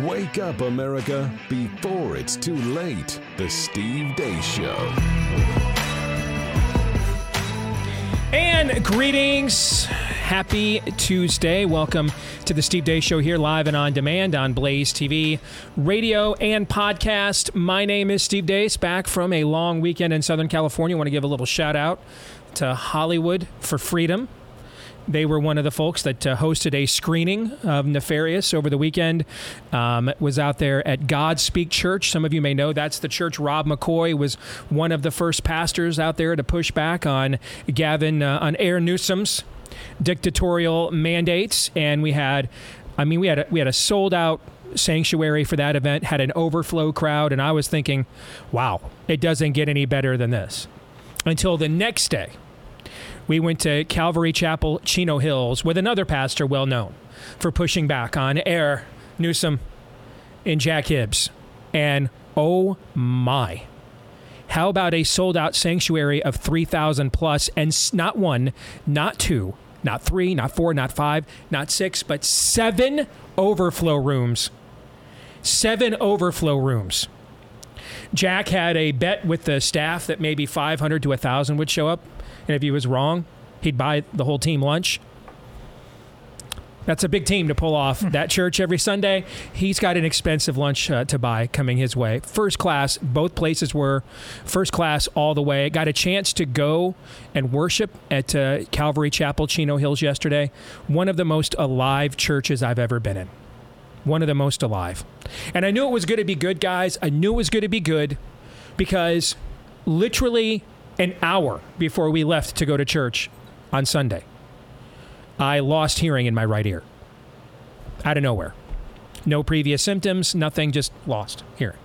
Wake up, America, before it's too late. The Steve Deace Show. And greetings. Happy Tuesday. Welcome to the Steve Deace Show here live and on demand on Blaze TV, radio, and podcast. My name is Steve Deace, back from a long weekend in Southern California. I want to give a little shout out to Hollywood for Freedom. They were one of the folks that uh, hosted a screening of Nefarious over the weekend. Um, was out there at Godspeak Church. Some of you may know that's the church. Rob McCoy was one of the first pastors out there to push back on Gavin uh, on Air Newsom's dictatorial mandates, and we had, I mean, we had a, we had a sold out sanctuary for that event. Had an overflow crowd, and I was thinking, wow, it doesn't get any better than this. Until the next day we went to Calvary Chapel, Chino Hills, with another pastor well known for pushing back on Air Newsom and Jack Hibbs. And oh my. How about a sold out sanctuary of 3,000 plus and not one, not two, not three, not four, not five, not six, but seven overflow rooms? Seven overflow rooms. Jack had a bet with the staff that maybe 500 to 1,000 would show up. And if he was wrong, he'd buy the whole team lunch. That's a big team to pull off that church every Sunday. He's got an expensive lunch uh, to buy coming his way. First class, both places were first class all the way. Got a chance to go and worship at uh, Calvary Chapel, Chino Hills yesterday. One of the most alive churches I've ever been in. One of the most alive. And I knew it was going to be good, guys. I knew it was going to be good because literally an hour before we left to go to church on Sunday, I lost hearing in my right ear. Out of nowhere. No previous symptoms, nothing, just lost hearing.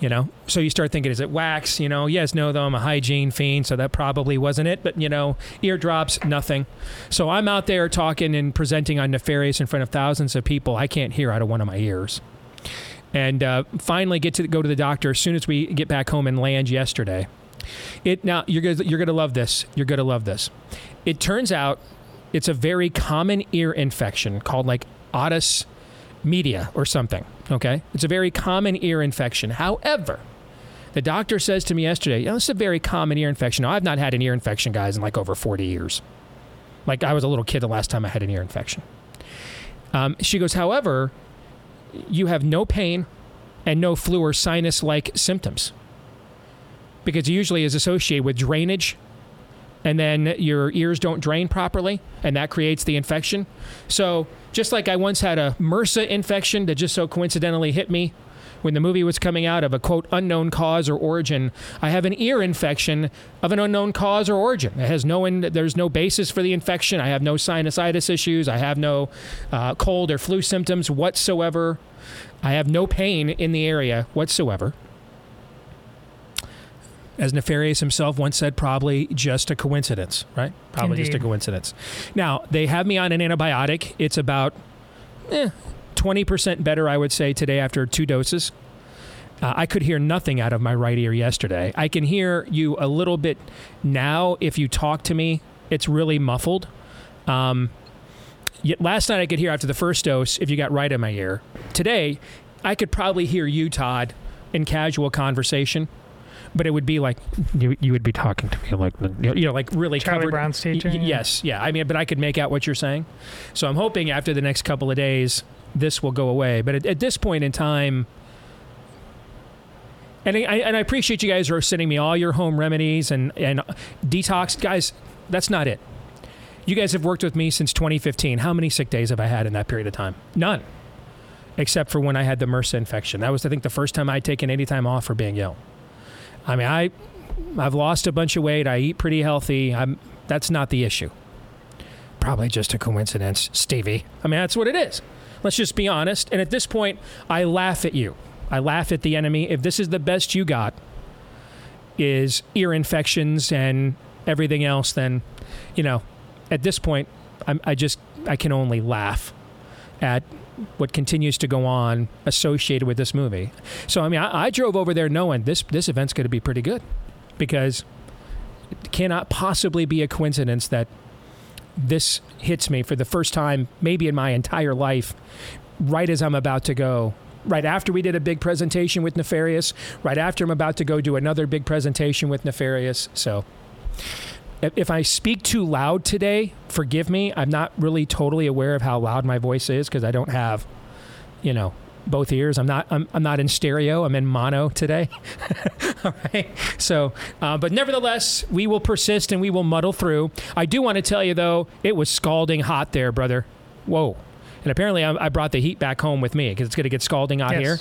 You know, so you start thinking, is it wax? You know, yes, no, though I'm a hygiene fiend, so that probably wasn't it. But, you know, eardrops, nothing. So I'm out there talking and presenting on Nefarious in front of thousands of people. I can't hear out of one of my ears. And uh, finally get to go to the doctor as soon as we get back home and land yesterday. It now you're gonna, you're going to love this. You're going to love this. It turns out it's a very common ear infection called like otis media or something. Okay, it's a very common ear infection. However, the doctor says to me yesterday, you know, this is a very common ear infection. Now, I've not had an ear infection, guys, in like over 40 years. Like I was a little kid the last time I had an ear infection. Um, she goes, however, you have no pain and no flu or sinus like symptoms because it usually is associated with drainage and then your ears don't drain properly and that creates the infection. So, just like I once had a MRSA infection that just so coincidentally hit me when the movie was coming out of a quote unknown cause or origin, I have an ear infection of an unknown cause or origin. It has no in, there's no basis for the infection. I have no sinusitis issues. I have no uh, cold or flu symptoms whatsoever. I have no pain in the area whatsoever as Nefarious himself once said, probably just a coincidence, right? Probably Indeed. just a coincidence. Now, they have me on an antibiotic. It's about eh, 20% better, I would say, today after two doses. Uh, I could hear nothing out of my right ear yesterday. I can hear you a little bit now if you talk to me. It's really muffled. Um, yet last night I could hear after the first dose if you got right in my ear. Today, I could probably hear you, Todd, in casual conversation but it would be like you, you would be talking to me like you know like really Charlie covered. Brown's teacher. Y- yes, yeah. I mean, but I could make out what you're saying. So I'm hoping after the next couple of days this will go away. But at, at this point in time. And I, and I appreciate you guys are sending me all your home remedies and, and detox. Guys, that's not it. You guys have worked with me since 2015. How many sick days have I had in that period of time? None. Except for when I had the MRSA infection. That was, I think, the first time I'd taken any time off for being ill. I mean, I I've lost a bunch of weight. I eat pretty healthy. I'm that's not the issue. Probably just a coincidence, Stevie. I mean, that's what it is. Let's just be honest. And at this point, I laugh at you. I laugh at the enemy. If this is the best you got is ear infections and everything else, then you know, at this point, I'm, I just I can only laugh at what continues to go on associated with this movie. So I mean, I, I drove over there knowing this this event's going to be pretty good because it cannot possibly be a coincidence that this hits me for the first time maybe in my entire life right as I'm about to go. Right after we did a big presentation with Nefarious, right after I'm about to go do another big presentation with Nefarious. So if I speak too loud today, forgive me. I'm not really totally aware of how loud my voice is because I don't have, you know, both ears. I'm not. I'm, I'm not in stereo. I'm in mono today. All right. So, uh, but nevertheless, we will persist and we will muddle through. I do want to tell you though, it was scalding hot there, brother. Whoa. And apparently, I, I brought the heat back home with me because it's going to get scalding out Yes. here.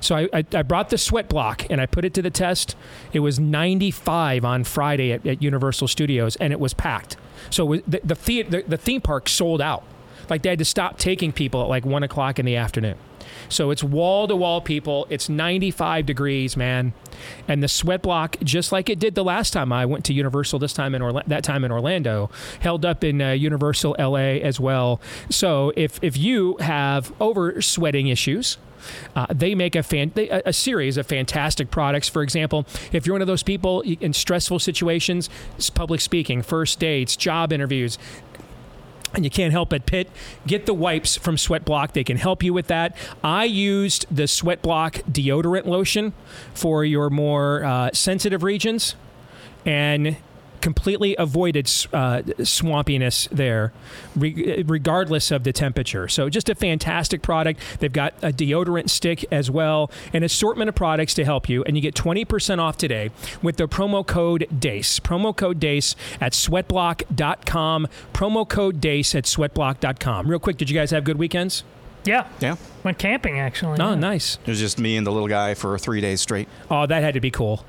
So I, I, I brought the sweat block and I put it to the test. It was 95 on Friday at, at Universal Studios, and it was packed. So it was, the the, the the the theme park sold out. Like they had to stop taking people at like one o'clock in the afternoon. So it's wall to wall people. It's 95 degrees, man. And the sweat block, just like it did the last time I went to Universal, this time in Orla- that time in Orlando, held up in uh, Universal LA as well. So if if you have over sweating issues, uh, they make a, fan, they, a, a series of fantastic products. For example, if you're one of those people in stressful situations, public speaking, first dates, job interviews, and you can't help but pit, get the wipes from Sweat Block. They can help you with that. I used the Sweat Block deodorant lotion for your more uh, sensitive regions and completely avoided uh, swampiness there, re- regardless of the temperature. So, just a fantastic product. They've got a deodorant stick as well, an assortment of products to help you. And you get 20% off today with the promo code DEACE. Promo code DEACE at sweatblock.com. Promo code DEACE at sweatblock.com. Real quick, did you guys have good weekends? Yeah. Yeah. Went camping actually. Oh, yeah. nice. It was just me and the little guy for three days straight. Oh, that had to be cool.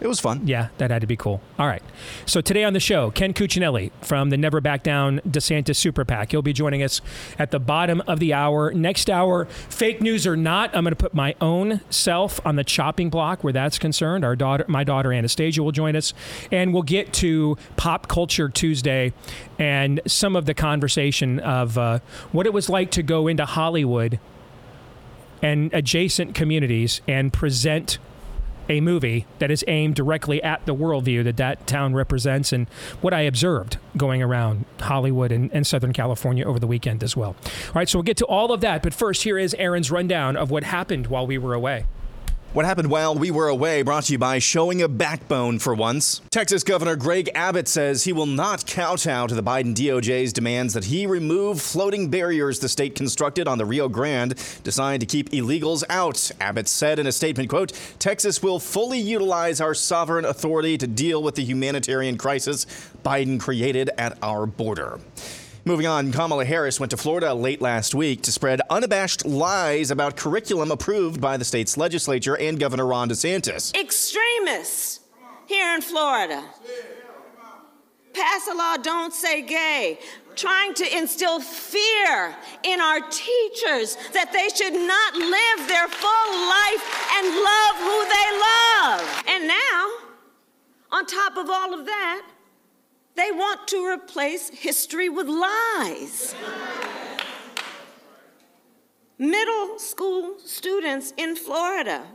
It was fun. Yeah, that had to be cool. All right. So today on the show, Ken Cuccinelli from the Never Back Down DeSantis Super PAC. He'll be joining us at the bottom of the hour. Next hour, fake news or not, I'm going to put my own self on the chopping block where that's concerned. Our daughter, my daughter Anastasia, will join us, and we'll get to Pop Culture Tuesday and some of the conversation of uh, what it was like to go into Hollywood and adjacent communities and present a movie that is aimed directly at the worldview that that town represents and what I observed going around Hollywood and, and Southern California over the weekend as well. All right, so we'll get to all of that, but first, here is Aaron's rundown of what happened while we were away. What happened while we were away brought to you by Showing a Backbone for once. Texas Governor Greg Abbott says he will not kowtow to the Biden DOJ's demands that he remove floating barriers the state constructed on the Rio Grande designed to keep illegals out. Abbott said in a statement, quote, Texas will fully utilize our sovereign authority to deal with the humanitarian crisis Biden created at our border. Moving on, Kamala Harris went to Florida late last week to spread unabashed lies about curriculum approved by the state's legislature and Governor Ron DeSantis. extremists here in Florida pass a law, don't say gay, trying to instill fear in our teachers that they should not live their full life and love who they love. And now, on top of all of that, they want to replace history with lies. Middle school students in Florida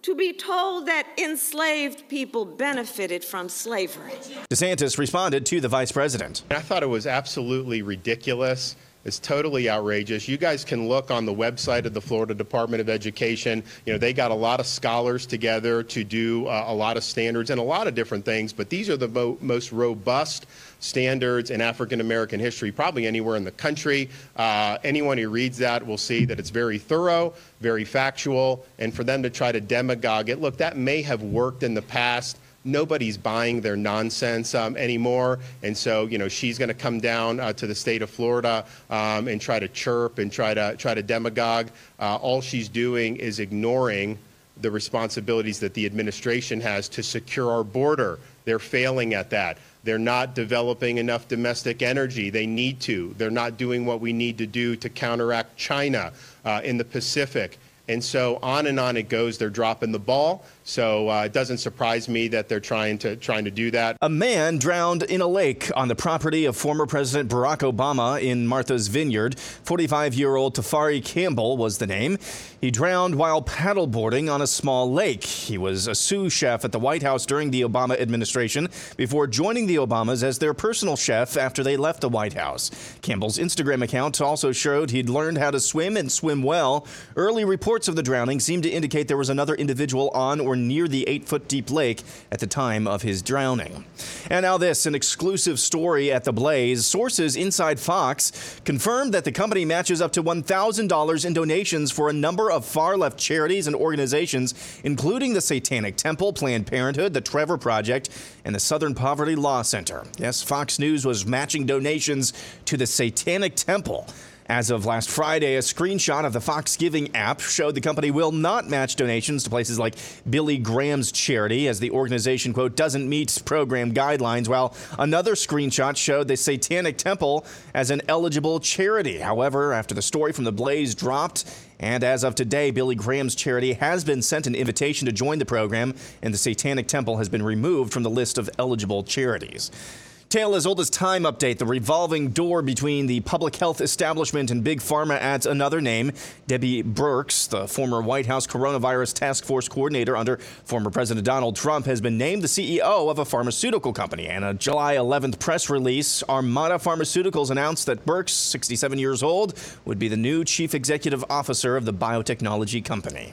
to be told that enslaved people benefited from slavery. DeSantis responded to the vice president. I thought it was absolutely ridiculous. It's totally outrageous. You guys can look on the website of the Florida Department of Education. You know, they got a lot of scholars together to do uh, a lot of standards and a lot of different things, but these are the mo- most robust standards in African American history, probably anywhere in the country. Uh, anyone who reads that will see that it's very thorough, very factual, and for them to try to demagogue it, look, that may have worked in the past nobody's buying their nonsense um, anymore. And so, you know, she's going to come down uh, to the state of Florida um, and try to chirp and try to try to demagogue. Uh, all she's doing is ignoring the responsibilities that the administration has to secure our border. They're failing at that. They're not developing enough domestic energy. They need to. They're not doing what we need to do to counteract China uh, in the Pacific. And so on and on it goes. They're dropping the ball. So uh, it doesn't surprise me that they're trying to trying to do that. A man drowned in a lake on the property of former President Barack Obama in Martha's Vineyard. 45-year-old Tafari Campbell was the name. He drowned while paddleboarding on a small lake. He was a sous chef at the White House during the Obama administration before joining the Obamas as their personal chef after they left the White House. Campbell's Instagram account also showed he'd learned how to swim and swim well. Early reports of the drowning seemed to indicate there was another individual on or near the eight foot deep lake at the time of his drowning. And now, this an exclusive story at the Blaze. Sources inside Fox confirmed that the company matches up to $1,000 in donations for a number of far left charities and organizations, including the Satanic Temple, Planned Parenthood, the Trevor Project, and the Southern Poverty Law Center. Yes, Fox News was matching donations to the Satanic Temple. As of last Friday, a screenshot of the Fox Giving app showed the company will not match donations to places like Billy Graham's charity, as the organization, quote, doesn't meet program guidelines, while another screenshot showed the Satanic Temple as an eligible charity. However, after the story from the Blaze dropped, and as of today, Billy Graham's charity has been sent an invitation to join the program, and the Satanic Temple has been removed from the list of eligible charities. Tale as old as time update. The revolving door between the public health establishment and Big Pharma adds another name. Debbie Birx, the former White House coronavirus task force coordinator under former President Donald Trump, has been named the CEO of a pharmaceutical company. And a July 11th press release, Armada Pharmaceuticals announced that Birx, 67 years old, would be the new chief executive officer of the biotechnology company.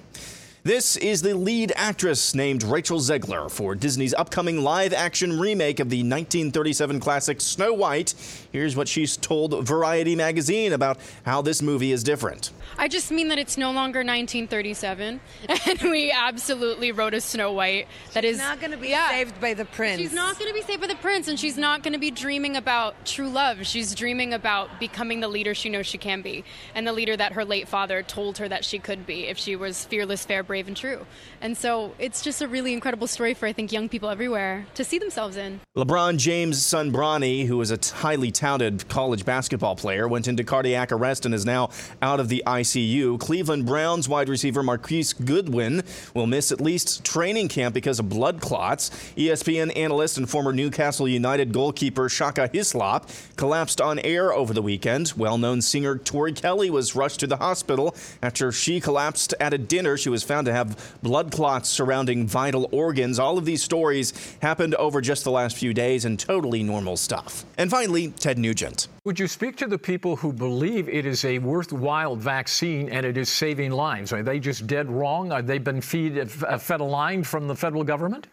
This is the lead actress named Rachel Zegler for Disney's upcoming live action remake of the 1937 classic Snow White. Here's what she's told Variety magazine about how this movie is different. I just mean that it's no longer 1937, and we absolutely wrote a Snow White that she's is not going to be yeah. saved by the prince. She's not going to be saved by the prince, and she's not going to be dreaming about true love. She's dreaming about becoming the leader she knows she can be, and the leader that her late father told her that she could be if she was fearless, fair, brave, and true. And so it's just a really incredible story for I think young people everywhere to see themselves in. LeBron James' son Bronny, who is a highly touted college basketball player, went into cardiac arrest and is now out of the ICU. Cleveland Browns wide receiver Marquise Goodwin will miss at least training camp because of blood clots. ESPN analyst and former Newcastle United goalkeeper Shaka Hislop collapsed on air over the weekend. Well known singer Tori Kelly was rushed to the hospital after she collapsed at a dinner. She was found to have blood clots surrounding vital organs. All of these stories happened over just the last few days and totally normal stuff. And finally, Ted Nugent. Would you speak to the people who believe it is a worthwhile vaccine and it is saving lives? Are they just dead wrong? Are they been feed, uh, fed a line from the federal government?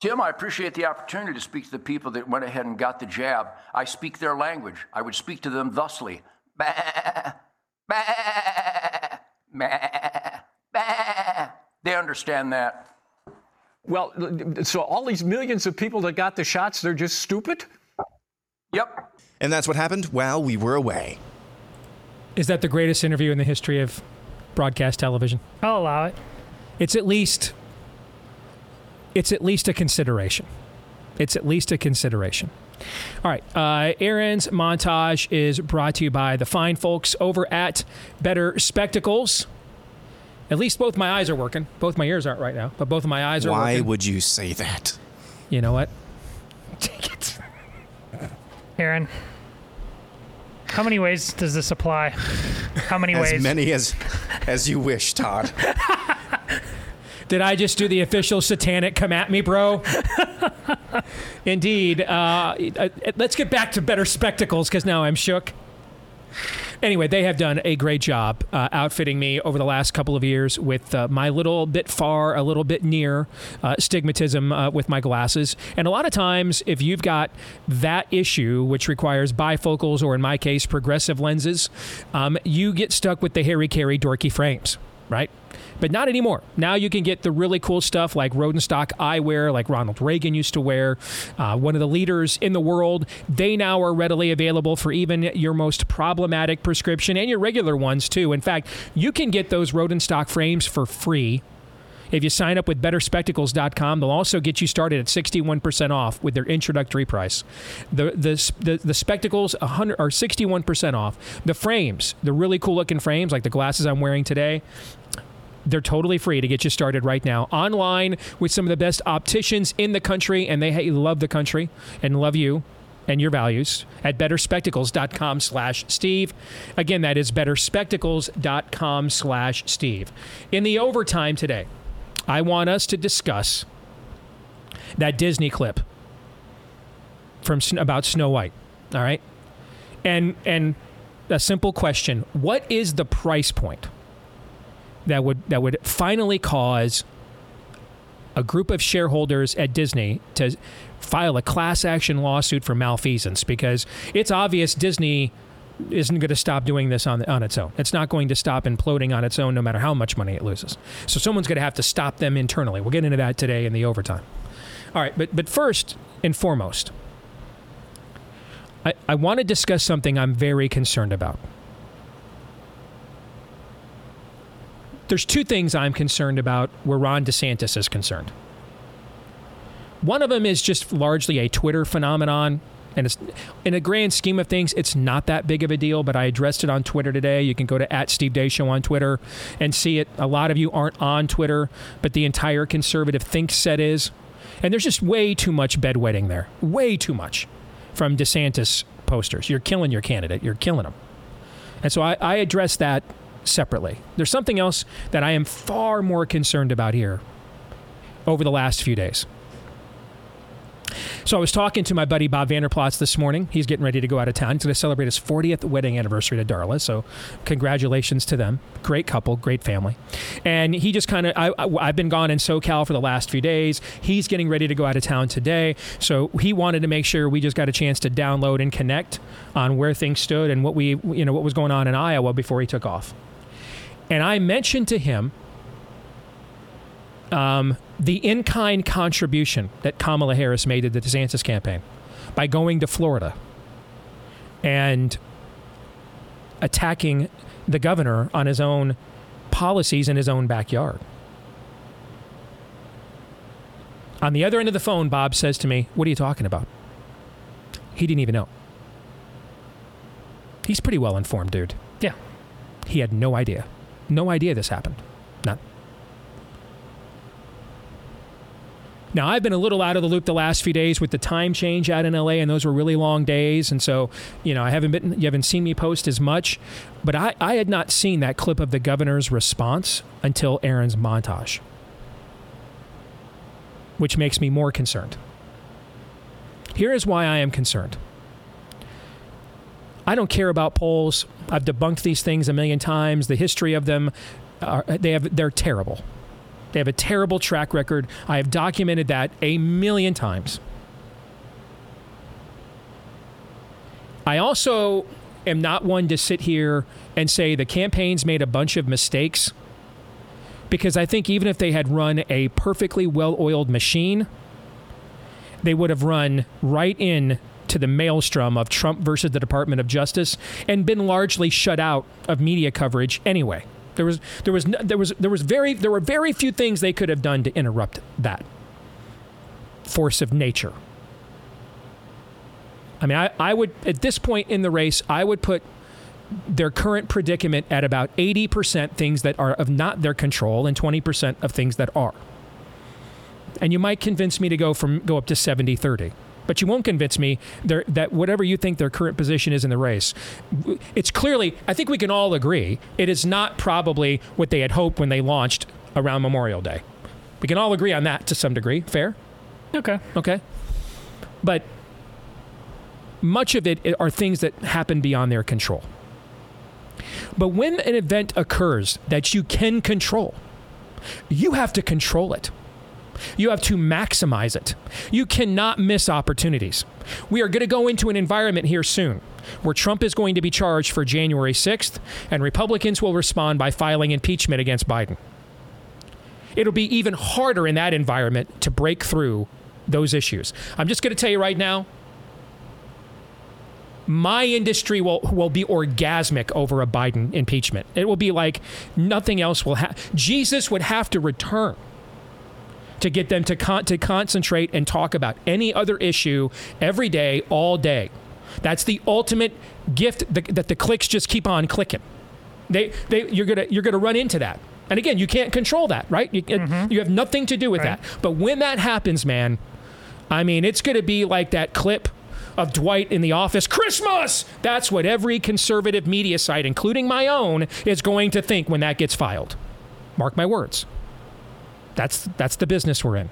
Tim, I appreciate the opportunity to speak to the people that went ahead and got the jab. I speak their language. I would speak to them thusly. Bah, bah, bah, bah. They understand that. Well, so all these millions of people that got the shots, they're just stupid? Yep. And that's what happened while we were away. Is that the greatest interview in the history of broadcast television? I'll allow it. It's at least it's at least a consideration. It's at least a consideration. All right. Uh, Aaron's montage is brought to you by the fine folks over at Better Spectacles. At least both my eyes are working. Both my ears aren't right now, but both of my eyes are Why working. would you say that? You know what? Take it. Aaron, how many ways does this apply? How many As ways? As many as as you wish, Todd. Did I just do the official satanic come at me, bro? Indeed. Uh, uh, let's get back to better spectacles because now I'm shook. Anyway, they have done a great job uh, outfitting me over the last couple of years with uh, my little bit far, a little bit near uh, stigmatism uh, with my glasses. And a lot of times, if you've got that issue, which requires bifocals or in my case, progressive lenses, um, you get stuck with the Harry Caray dorky frames, right? But not anymore. Now you can get the really cool stuff like Rodenstock eyewear, like Ronald Reagan used to wear, uh, one of the leaders in the world. They now are readily available for even your most problematic prescription and your regular ones too. In fact, you can get those Rodenstock frames for free. If you sign up with betterspectacles.com, they'll also get you started at 61% off with their introductory price. The the the, the spectacles 100 are 61% off. The frames, the really cool looking frames like the glasses I'm wearing today, They're totally free to get you started right now. Online with some of the best opticians in the country, and they love the country and love you and your values at betterspectacles.com slash steve. Again that is betterspectacles.com slash steve. In the overtime today i want us to discuss that disney clip from about snow white all right? And and a simple question. What is the price point that would that would finally cause a group of shareholders at Disney to file a class action lawsuit for malfeasance because it's obvious Disney isn't going to stop doing this on on its own. It's not going to stop imploding on its own no matter how much money it loses. So someone's going to have to stop them internally. We'll get into that today in the overtime. All right, but but first and foremost, I, I want to discuss something I'm very concerned about. There's two things I'm concerned about where Ron DeSantis is concerned. One of them is just largely a Twitter phenomenon. And it's in a grand scheme of things, it's not that big of a deal, but I addressed it on Twitter today. You can go to at Steve Deace Show on Twitter and see it. A lot of you aren't on Twitter, but the entire conservative think set is. And there's just way too much bedwetting there. Way too much from DeSantis posters. You're killing your candidate. You're killing him. And so I, I address that separately. There's something else that I am far more concerned about here over the last few days. So I was talking to my buddy Bob Vander Plaats this morning. He's getting ready to go out of town. He's going to celebrate his 40th wedding anniversary to Darla. So congratulations to them. Great couple, great family. And he just kind of, I, have been gone in SoCal for the last few days. He's getting ready to go out of town today. So he wanted to make sure we just got a chance to download and connect on where things stood and what we, you know, what was going on in Iowa before he took off. And I mentioned to him um, the in kind contribution that Kamala Harris made to the DeSantis campaign by going to Florida and attacking the governor on his own policies in his own backyard. On the other end of the phone, Bob says to me, What are you talking about? He didn't even know. He's pretty well informed, dude. Yeah. He had no idea. No idea this happened. None. Now, I've been a little out of the loop the last few days with the time change out in LA, and those were really long days. And so, you know, I haven't been, you haven't seen me post as much, but I, I had not seen that clip of the governor's response until Aaron's montage, which makes me more concerned. Here is why I am concerned. I don't care about polls. I've debunked these things a million times. The history of them, are, they have, they're terrible. They have a terrible track record. I have documented that a million times. I also am not one to sit here and say the campaign's made a bunch of mistakes because I think even if they had run a perfectly well oiled machine, they would have run right in to the maelstrom of Trump versus the Department of Justice and been largely shut out of media coverage anyway. There was there was there was there was very there were very few things they could have done to interrupt that force of nature. I mean, I, I would at this point in the race, I would put their current predicament at about 80% things that are of not their control and 20% of things that are. And you might convince me to go from go up to 70 30 but you won't convince me that whatever you think their current position is in the race, it's clearly, I think we can all agree, it is not probably what they had hoped when they launched around Memorial Day. We can all agree on that to some degree. Fair? Okay. Okay. But much of it are things that happen beyond their control. But when an event occurs that you can control, you have to control it. You have to maximize it. You cannot miss opportunities. We are going to go into an environment here soon where Trump is going to be charged for January 6th, and Republicans will respond by filing impeachment against Biden. It'll be even harder in that environment to break through those issues. I'm just going to tell you right now my industry will will be orgasmic over a Biden impeachment. It will be like nothing else will have. Jesus would have to return to get them to, con- to concentrate and talk about any other issue every day, all day. That's the ultimate gift that, that the clicks just keep on clicking. They, they, you're gonna, you're gonna run into that And again, you can't control that, right? You, mm-hmm. you have nothing to do with Right. that. But when that happens, man, I mean, it's going to be like that clip of Dwight in the office Christmas! That's what every conservative media site, including my own, is going to think when that gets filed. Mark my words. That's, that's the business we're in.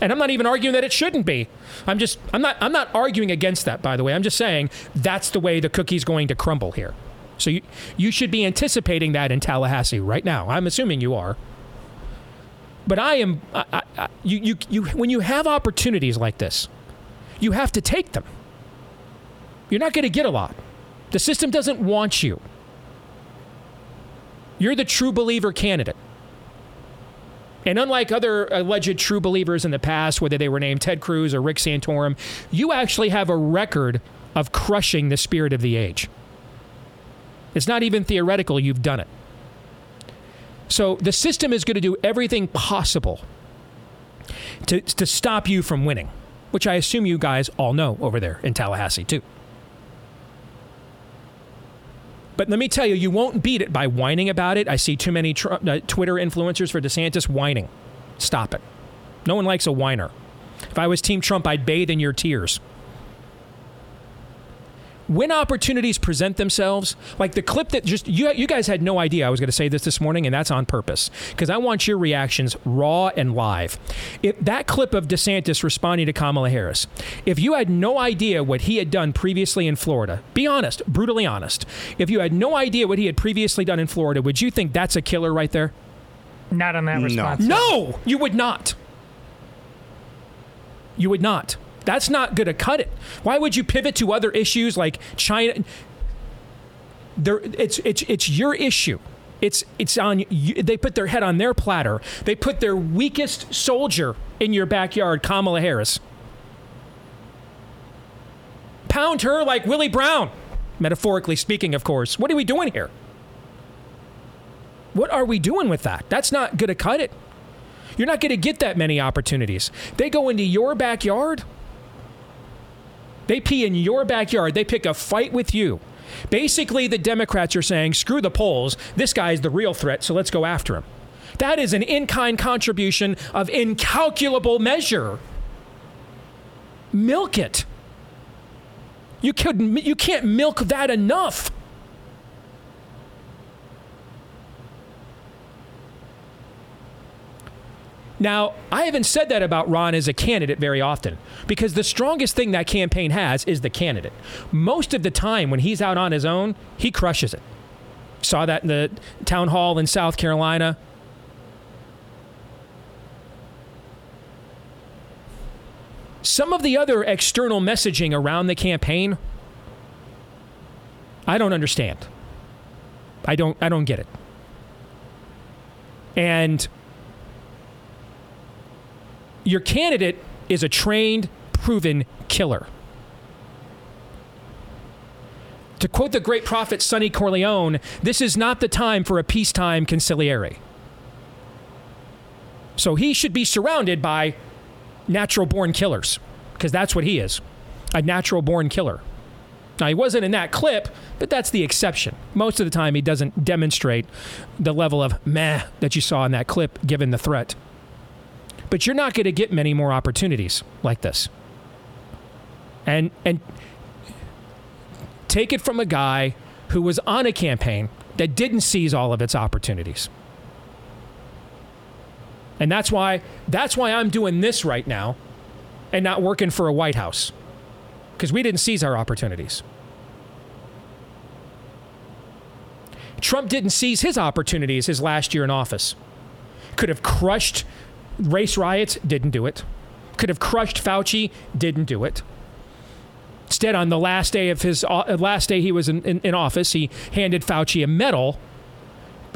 And I'm not even arguing that it shouldn't be. I'm just I'm not I'm not arguing against that by the way. I'm just saying that's the way the cookie's going to crumble here. So you you should be anticipating that in Tallahassee right now. I'm assuming you are. But I am I, I, you, you you when you have opportunities like this, you have to take them. You're not going to get a lot. The system doesn't want you. You're the true believer candidate. And unlike other alleged true believers in the past, whether they were named Ted Cruz or Rick Santorum, you actually have a record of crushing the spirit of the age. It's not even theoretical, you've done it. So the system is going to do everything possible to, to stop you from winning, which I assume you guys all know over there in Tallahassee, too. But let me tell you, you won't beat it by whining about it. I see too many tr- uh, Twitter influencers for DeSantis whining. Stop it. No one likes a whiner. If I was Team Trump, I'd bathe in your tears. When opportunities present themselves, like the clip that just you, you guys had no idea I was going to say this this morning, and that's on purpose because I want your reactions raw and live. If that clip of DeSantis responding to Kamala Harris, if you had no idea what he had done previously in Florida, be honest, brutally honest. If you had no idea what he had previously done in Florida, would you think that's a killer right there? Not on that No. response. No, you would not. You would not. That's not going to cut it. Why would you pivot to other issues like China? There, it's it's it's your issue. It's it's on. They put their head on their platter. They put their weakest soldier in your backyard, Kamala Harris. Pound her like Willie Brown, metaphorically speaking, of course. What are we doing here? What are we doing with that? That's not going to cut it. You're not going to get that many opportunities. They go into your backyard. They pee in your backyard. They pick a fight with you. Basically, the Democrats are saying, screw the polls. This guy's the real threat, so let's go after him. That is an in kind contribution of incalculable measure. Milk it. You, could, you can't milk that enough. Now, I haven't said that about Ron as a candidate very often because the strongest thing that campaign has is the candidate. Most of the time, when he's out on his own, he crushes it. Saw that in the town hall in South Carolina. Some of the other external messaging around the campaign, I don't understand. I don't I don't get it. And your candidate is a trained, proven killer. To quote the great prophet Sonny Corleone, this is not the time for a peacetime consigliere. So he should be surrounded by natural born killers, because that's what he is a natural born killer. Now, he wasn't in that clip, but that's the exception. Most of the time, he doesn't demonstrate the level of meh that you saw in that clip given the threat. But you're not going to get many more opportunities like this. And, and take it from a guy who was on a campaign that didn't seize all of its opportunities. And that's why that's why I'm doing this right now and not working for a White House. Because we didn't seize our opportunities. Trump didn't seize his opportunities his last year in office. Could have crushed race riots, didn't do it. Could have crushed Fauci, didn't do it. Instead, on the last day of his uh, last day he was in, in, in office, he handed Fauci a medal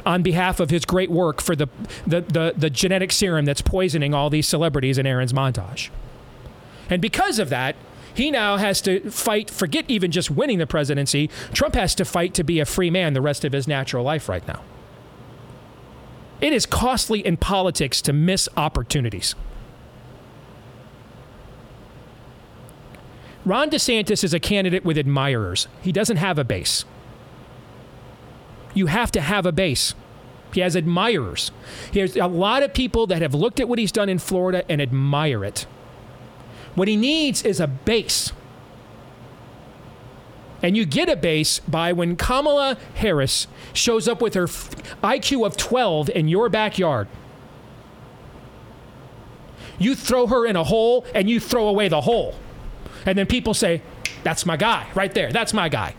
on behalf of his great work for the, the, the, the genetic serum that's poisoning all these celebrities in Aaron's montage. And because of that, he now has to fight, forget even just winning the presidency. Trump has to fight to be a free man the rest of his natural life right now. It is costly in politics to miss opportunities. Ron DeSantis is a candidate with admirers. He doesn't have a base. You have to have a base. He has admirers. He has a lot of people that have looked at what he's done in Florida and admire it. What he needs is a base. And you get a base by when Kamala Harris shows up with her IQ of 12 in your backyard. You throw her in a hole and you throw away the hole. And then people say, That's my guy right there. That's my guy.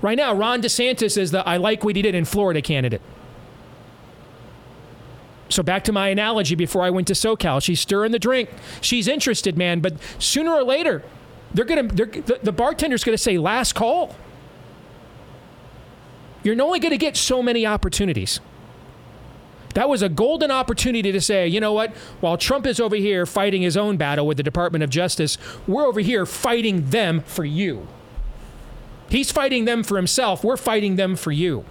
Right now, Ron DeSantis is the I like what he did in Florida candidate. So back to my analogy before I went to SoCal. She's stirring the drink. She's interested, man. But sooner or later, they're gonna. They're, the, the bartender's gonna say last call. You're only gonna get so many opportunities. That was a golden opportunity to say, you know what? While Trump is over here fighting his own battle with the Department of Justice, we're over here fighting them for you. He's fighting them for himself. We're fighting them for you.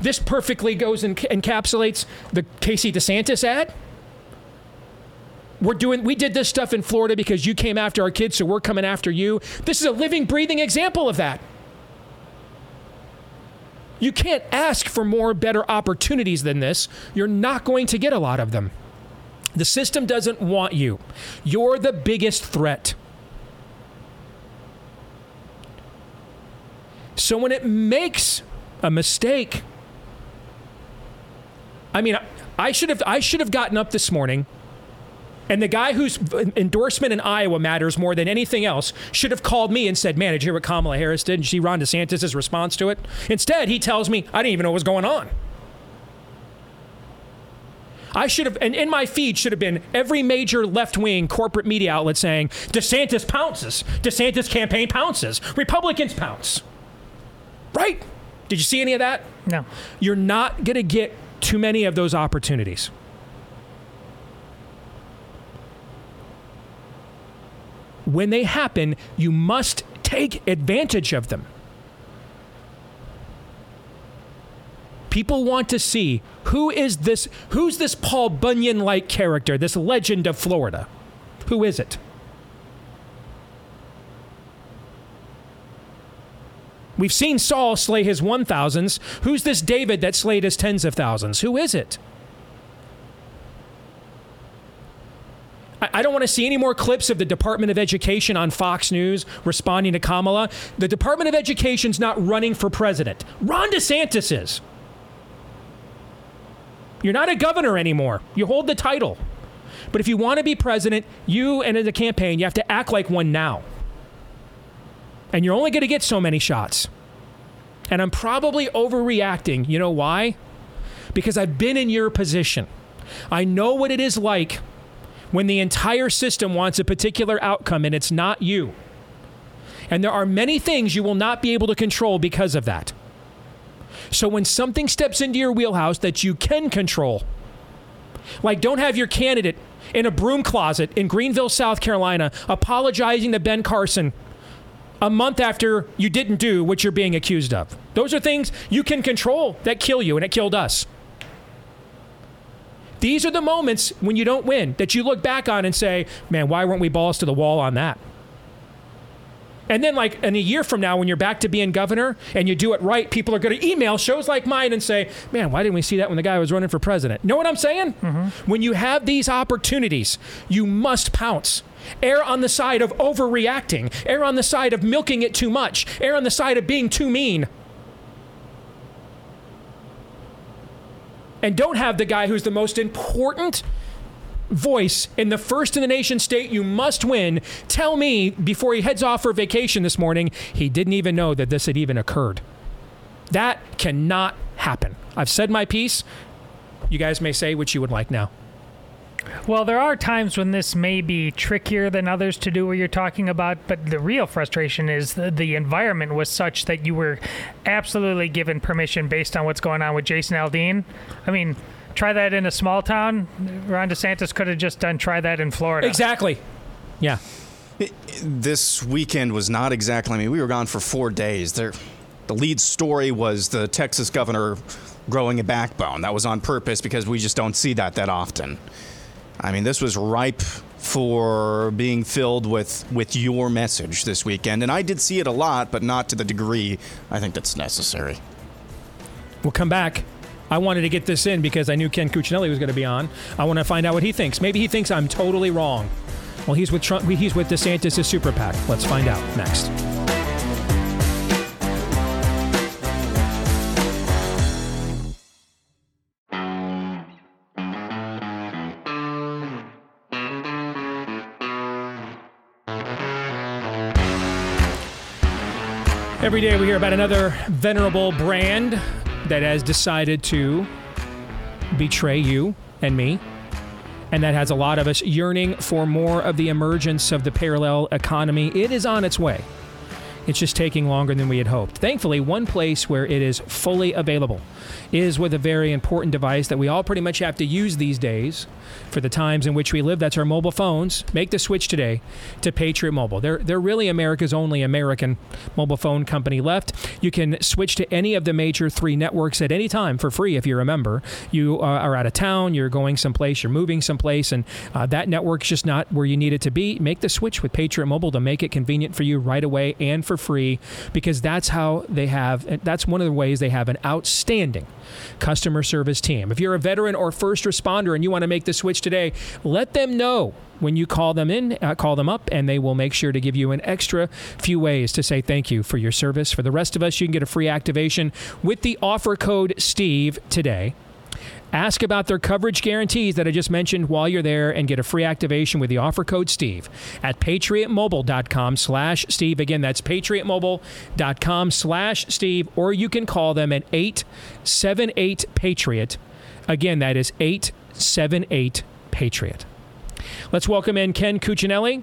This perfectly goes and encapsulates the Casey DeSantis ad. We're doing we did this stuff in Florida because you came after our kids, so we're coming after you. This is a living, breathing example of that. You can't ask for more better opportunities than this. You're not going to get a lot of them. The system doesn't want you. You're the biggest threat. So when it makes a mistake, I mean, I should have I should have gotten up this morning and the guy whose endorsement in Iowa matters more than anything else should have called me and said, Man, did you hear what Kamala Harris did? And see Ron DeSantis' response to it? Instead, he tells me, I didn't even know what was going on. I should have, and in my feed should have been every major left wing corporate media outlet saying, DeSantis pounces. DeSantis campaign pounces. Republicans pounce. Right? Did you see any of that? No. You're not going to get too many of those opportunities. When they happen, you must take advantage of them. People want to see who is this who's this Paul Bunyan like character, this legend of Florida? Who is it? We've seen Saul slay his 1000s. Who's this David that slayed his tens of thousands? Who is it? I don't want to see any more clips of the Department of Education on Fox News responding to Kamala. The Department of Education's not running for president. Ron DeSantis is. You're not a governor anymore. You hold the title. But if you want to be president, you and the campaign, you have to act like one now. And you're only going to get so many shots. And I'm probably overreacting. You know why? Because I've been in your position. I know what it is like when the entire system wants a particular outcome and it's not you. And there are many things you will not be able to control because of that. So when something steps into your wheelhouse that you can control, like don't have your candidate in a broom closet in Greenville, South Carolina, apologizing to Ben Carson a month after you didn't do what you're being accused of. Those are things you can control that kill you, and it killed us. These are the moments when you don't win that you look back on and say, man, why weren't we balls to the wall on that? And then, like, in a year from now, when you're back to being governor and you do it right, people are going to email shows like mine and say, man, why didn't we see that when the guy was running for president? Know what I'm saying? Mm-hmm. When you have these opportunities, you must pounce. Err on the side of overreacting, err on the side of milking it too much, err on the side of being too mean. And don't have the guy who's the most important voice in the first in the nation state you must win tell me before he heads off for vacation this morning he didn't even know that this had even occurred. That cannot happen. I've said my piece. You guys may say what you would like now. Well, there are times when this may be trickier than others to do what you're talking about, but the real frustration is the, the environment was such that you were absolutely given permission based on what's going on with Jason Aldean. I mean, try that in a small town. Ron DeSantis could have just done try that in Florida. Exactly. Yeah. This weekend was not exactly, I mean, we were gone for four days. There, the lead story was the Texas governor growing a backbone. That was on purpose because we just don't see that that often. I mean, this was ripe for being filled with with your message this weekend, and I did see it a lot, but not to the degree I think that's necessary. We'll come back. I wanted to get this in because I knew Ken Cuccinelli was going to be on. I want to find out what he thinks. Maybe he thinks I'm totally wrong. Well, he's with Trump. He's with DeSantis' super PAC. Let's find out next. Every day we hear about another venerable brand that has decided to betray you and me. And that has a lot of us yearning for more of the emergence of the parallel economy. It is on its way. It's just taking longer than we had hoped. Thankfully, one place where it is fully available is with a very important device that we all pretty much have to use these days for the times in which we live. That's our mobile phones. Make the switch today to Patriot Mobile. They're, they're really America's only American mobile phone company left. You can switch to any of the major three networks at any time for free if you remember. You uh, are out of town, you're going someplace, you're moving someplace, and uh, that network's just not where you need it to be. Make the switch with Patriot Mobile to make it convenient for you right away and for free because that's how they have, that's one of the ways they have an outstanding customer service team. If you're a veteran or first responder and you want to make the switch today, let them know when you call them in, uh, call them up, and they will make sure to give you an extra few ways to say thank you for your service. For the rest of us, you can get a free activation with the offer code STEVE today. Ask about their coverage guarantees that I just mentioned while you're there and get a free activation with the offer code Steve at patriotmobile.com slash Steve. Again, that's patriotmobile.com slash Steve, or you can call them at 878 Patriot. Again, that is 878 Patriot. Let's welcome in Ken Cuccinelli.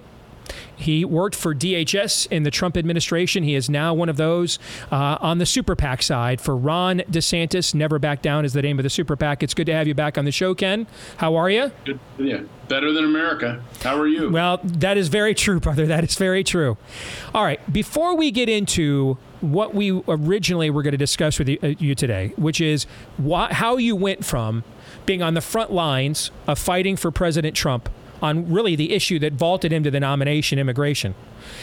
He worked for DHS in the Trump administration. He is now one of those uh, on the super PAC side for Ron DeSantis. Never Back Down is the name of the super PAC. It's good to have you back on the show, Ken. How are you? Good. Yeah, better than America. How are you? Well, that is very true, brother. That is very true. All right. Before we get into what we originally were going to discuss with you, uh, you today, which is why, how you went from being on the front lines of fighting for President Trump on really the issue that vaulted him to the nomination, immigration,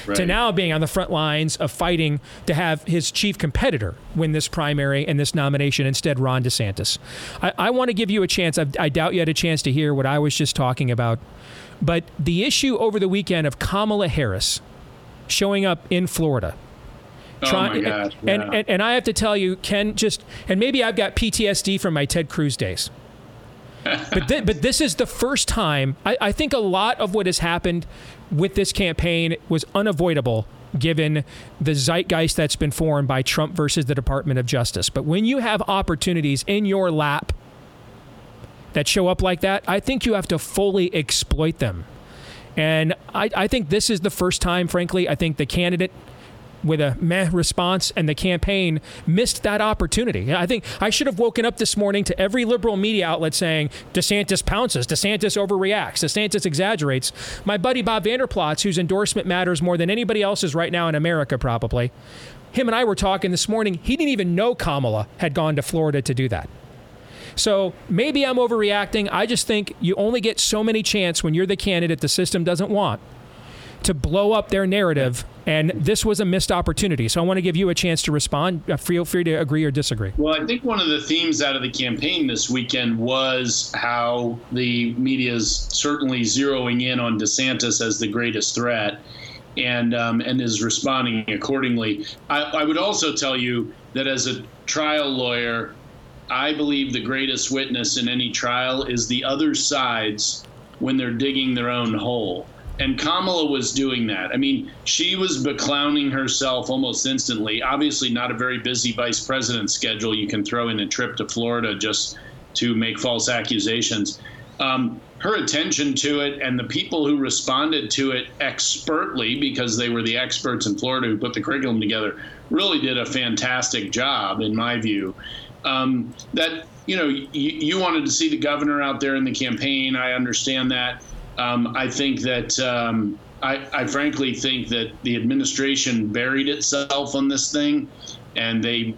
right. to now being on the front lines of fighting to have his chief competitor win this primary and this nomination instead, Ron DeSantis. I, I want to give you a chance. I, I doubt you had a chance to hear what I was just talking about. But the issue over the weekend of Kamala Harris showing up in Florida. Oh my gosh, yeah. and, and, and I have to tell you, Ken, just and maybe I've got PTSD from my Ted Cruz days but th- but this is the first time. I, I think a lot of what has happened with this campaign was unavoidable given the zeitgeist that's been formed by Trump versus the Department of Justice. But when you have opportunities in your lap that show up like that, I think you have to fully exploit them. And I, I think this is the first time, frankly, I think the candidate with a meh response, and the campaign missed that opportunity. I think I should have woken up this morning to every liberal media outlet saying DeSantis pounces, DeSantis overreacts, DeSantis exaggerates. My buddy Bob Vander Plaats, whose endorsement matters more than anybody else's right now in America, probably, him and I were talking this morning. He didn't even know Kamala had gone to Florida to do that. So maybe I'm overreacting. I just think you only get so many chance when you're the candidate the system doesn't want to blow up their narrative. And this was a missed opportunity. So I want to give you a chance to respond. Uh, feel free to agree or disagree. Well, I think one of the themes out of the campaign this weekend was how the media is certainly zeroing in on DeSantis as the greatest threat and um, and is responding accordingly. I, I would also tell you that as a trial lawyer, I believe the greatest witness in any trial is the other side's when they're digging their own hole and Kamala was doing that. I mean, she was beclowning herself almost instantly. Obviously, not a very busy vice president schedule. You can throw in a trip to Florida just to make false accusations. Um, her attention to it and the people who responded to it expertly, because they were the experts in Florida who put the curriculum together, really did a fantastic job, in my view. Um, that you know, you, you wanted to see the governor out there in the campaign. I understand that. Um, I think that um, I, I, frankly think that the administration buried itself on this thing, and they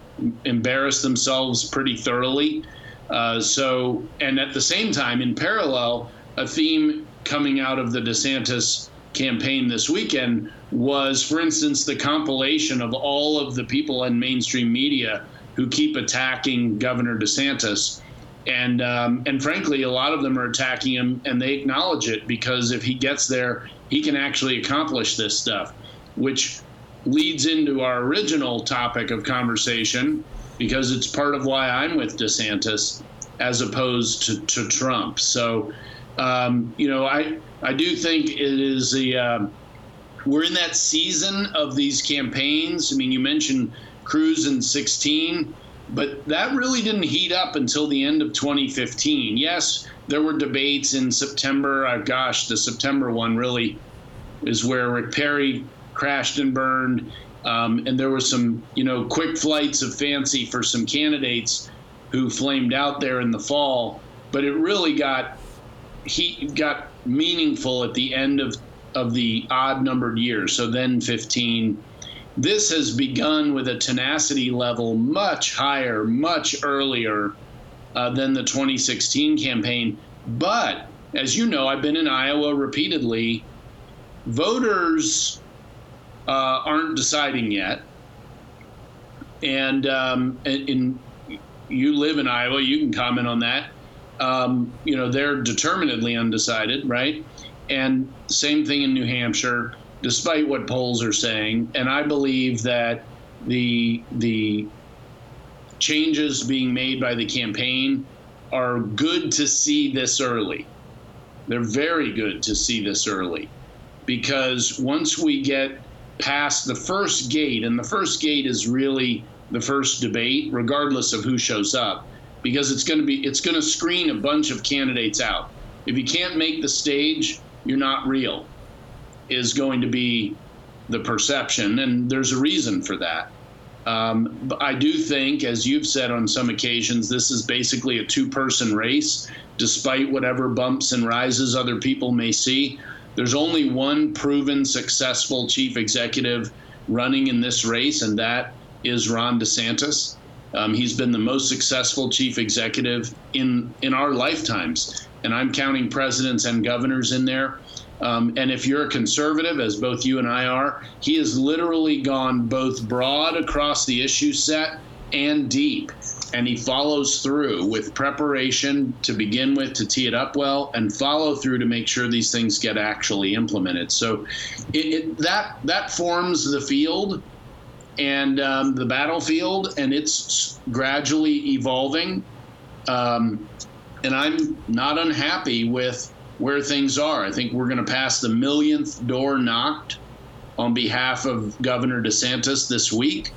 embarrassed themselves pretty thoroughly. Uh, so, and at the same time, in parallel, a theme coming out of the DeSantis campaign this weekend was, for instance, the compilation of all of the people in mainstream media who keep attacking Governor DeSantis. And um, and frankly, a lot of them are attacking him, and they acknowledge it because if he gets there, he can actually accomplish this stuff, which leads into our original topic of conversation because it's part of why I'm with DeSantis as opposed to, to Trump. So, um, you know, I I do think it is the uh, we're in that season of these campaigns. I mean, you mentioned Cruz in 16, but that really didn't heat up until the end of 2015. Yes, there were debates in September. Uh, gosh, the September one really is where Rick Perry crashed and burned. Um, and there were some, you know, quick flights of fancy for some candidates who flamed out there in the fall. But it really got he got meaningful at the end of of the odd numbered years. So then 15. This has begun with a tenacity level much higher, much earlier uh, than the 2016 campaign. But as you know, I've been in Iowa repeatedly. Voters uh, aren't deciding yet. And um, in, you live in Iowa, you can comment on that. Um, you know, they're determinedly undecided, right? And same thing in New Hampshire, despite what polls are saying. And I believe that the the changes being made by the campaign are good to see this early. They're very good to see this early because once we get past the first gate, and the first gate is really the first debate, regardless of who shows up, because it's going to be it's going to screen a bunch of candidates out. If you can't make the stage, you're not real. Is going to be the perception, and there's a reason for that. Um, I do think, as you've said on some occasions, this is basically a two person race, despite whatever bumps and rises other people may see. There's only one proven successful chief executive running in this race, and that is Ron DeSantis. Um, he's been the most successful chief executive in in our lifetimes, and I'm counting presidents and governors in there. Um, and if you're a conservative, as both you and I are, he has literally gone both broad across the issue set and deep. And he follows through with preparation to begin with to tee it up well, and follow through to make sure these things get actually implemented. So it, it, that that forms the field and um, the battlefield, and it's gradually evolving. Um, and I'm not unhappy with where things are. I think we're going to pass the millionth door knocked on behalf of Governor DeSantis this week.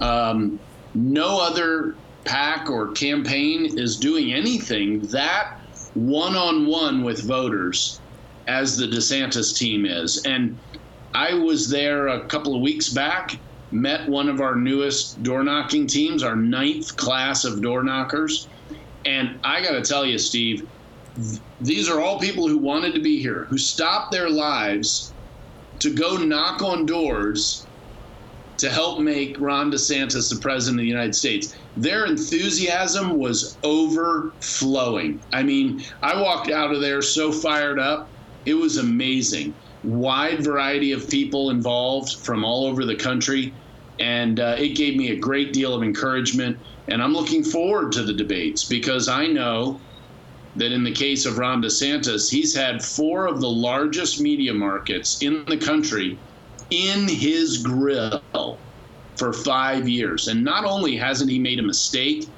Um, no other PAC or campaign is doing anything that one on one with voters as the DeSantis team is. And I was there a couple of weeks back, met one of our newest door knocking teams, our ninth class of door knockers. And I got to tell you, Steve, these are all people who wanted to be here, who stopped their lives to go knock on doors to help make Ron DeSantis the president of the United States. Their enthusiasm was overflowing. I mean, I walked out of there so fired up. It was amazing. Wide variety of people involved from all over the country. And uh, it gave me a great deal of encouragement. And I'm looking forward to the debates because I know that in the case of Ron DeSantis, he's had four of the largest media markets in the country in his grill for five years. And not only hasn't he made a mistake,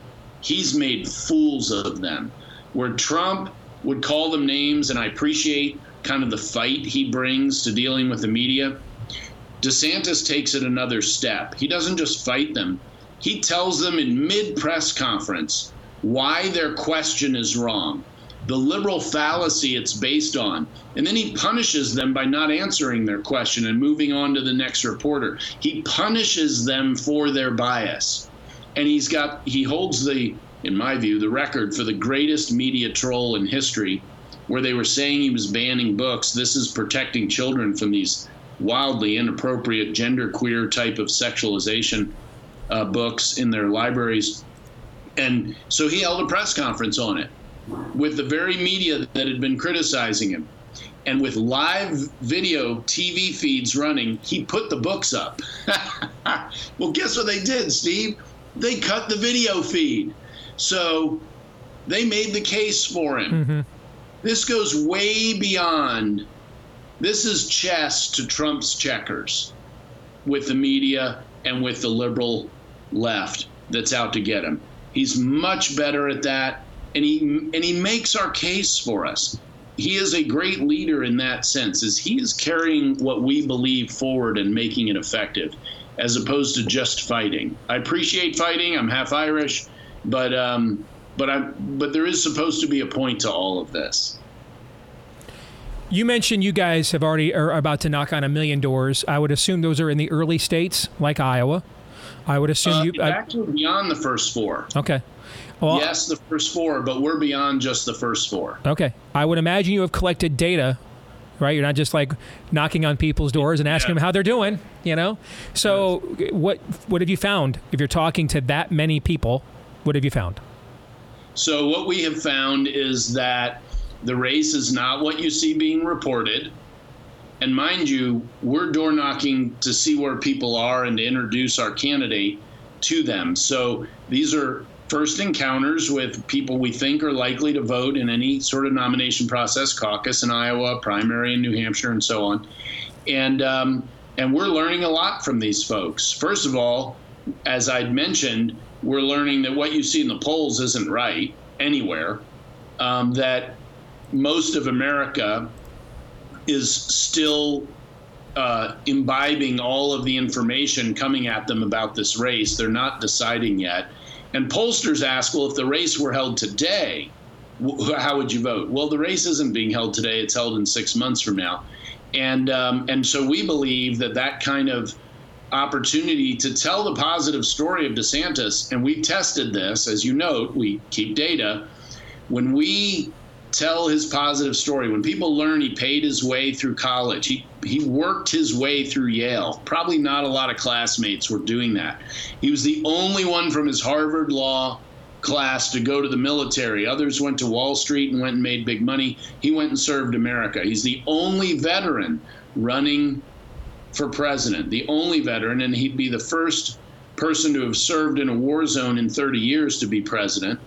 he's made fools of them. Where Trump would call them names, and I appreciate kind of the fight he brings to dealing with the media. DeSantis takes it another step. He doesn't just fight them, he tells them in mid press conference why their question is wrong the liberal fallacy it's based on. And then he punishes them by not answering their question and moving on to the next reporter. He punishes them for their bias. And he's got, he holds the, in my view, the record for the greatest media troll in history, where they were saying he was banning books. This is protecting children from these wildly inappropriate genderqueer type of sexualization uh, books in their libraries. And so he held a press conference on it with the very media that had been criticizing him. And with live video TV feeds running, he put the books up. well, guess what they did, Steve? they cut the video feed. So they made the case for him. Mm-hmm. This goes way beyond. This is chess to Trump's checkers with the media and with the liberal left that's out to get him. He's much better at that, and he and he makes our case for us. He is a great leader in that sense, as he is carrying what we believe forward and making it effective, as opposed to just fighting. I appreciate fighting. I'm half Irish, but um, but I but there is supposed to be a point to all of this. You mentioned you guys have already are about to knock on a million doors. I would assume those are in the early states like Iowa. I would assume Uh, you. I- actually beyond the first four. okay. Well, yes, the first four, but we're beyond just the first four. Okay. I would imagine you have collected data, right? You're not just like knocking on people's doors and asking them how they're doing, you know? So, what what have you found? If you're talking to that many people, what have you found? So what we have found is that the race is not what you see being reported. And mind you, we're door knocking to see where people are and to introduce our candidate to them. So these are first encounters with people we think are likely to vote in any sort of nomination process, caucus in Iowa, primary in New Hampshire, and so on. And um, and we're learning a lot from these folks. First of all, as I'd mentioned, we're learning that what you see in the polls isn't right anywhere. Um, that most of America is still uh, imbibing all of the information coming at them about this race. They're not deciding yet. And pollsters ask, well, if the race were held today, wh- how would you vote? Well, the race isn't being held today; it's held in six months from now. And um, and so we believe that that kind of opportunity to tell the positive story of DeSantis, and we tested this, as you note, we keep data. When we tell his positive story, when people learn he paid his way through college, he, he worked his way through Yale. Probably not a lot of classmates were doing that. He was the only one from his Harvard Law class to go to the military. Others went to Wall Street and went and made big money. He went and served America. He's the only veteran running for president, the only veteran, and he'd be the first person to have served in a war zone in 30 years to be president.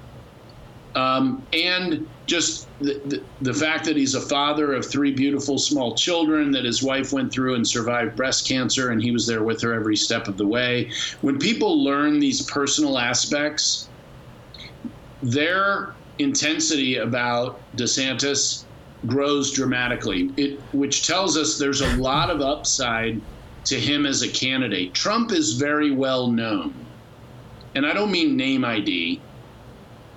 Um, and just the, the, the fact that he's a father of three beautiful small children, that his wife went through and survived breast cancer, and he was there with her every step of the way. When people learn these personal aspects, their intensity about DeSantis grows dramatically, it, which tells us there's a lot of upside to him as a candidate. Trump is very well known, and I don't mean name ID.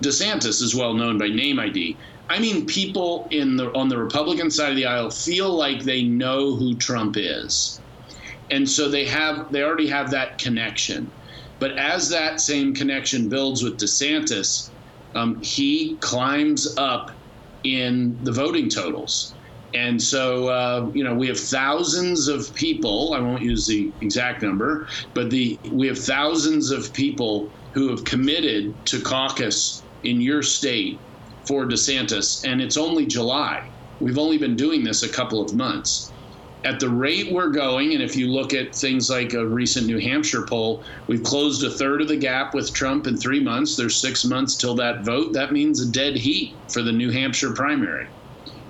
DeSantis is well known by name ID. I mean people in the on the Republican side of the aisle feel like they know who Trump is. And so they have they already have that connection. But as that same connection builds with DeSantis, um, he climbs up in the voting totals. And so, uh, you know, we have thousands of people. I won't use the exact number, but the we have thousands of people who have committed to caucus in your state for DeSantis, and it's only July. We've only been doing this a couple of months. At the rate we're going, and if you look at things like a recent New Hampshire poll, we've closed a third of the gap with Trump in three months. There's six months till that vote. That means a dead heat for the New Hampshire primary.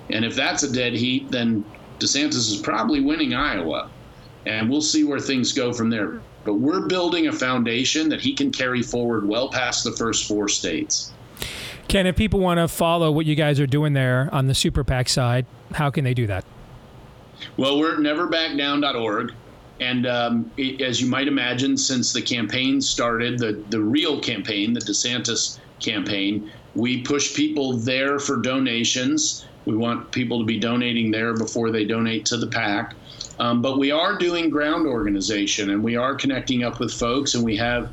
And if that's a dead heat, then DeSantis is probably winning Iowa. And we'll see where things go from there. But we're building a foundation that he can carry forward well past the first four states. Ken, if people want to follow what you guys are doing there on the Super PAC side, how can they do that? Well, we're neverbackdown.org. And um, it, as you might imagine, since the campaign started, the, the real campaign, the DeSantis campaign, we push people there for donations. We want people to be donating there before they donate to the PAC. Um, but we are doing ground organization and we are connecting up with folks, and we have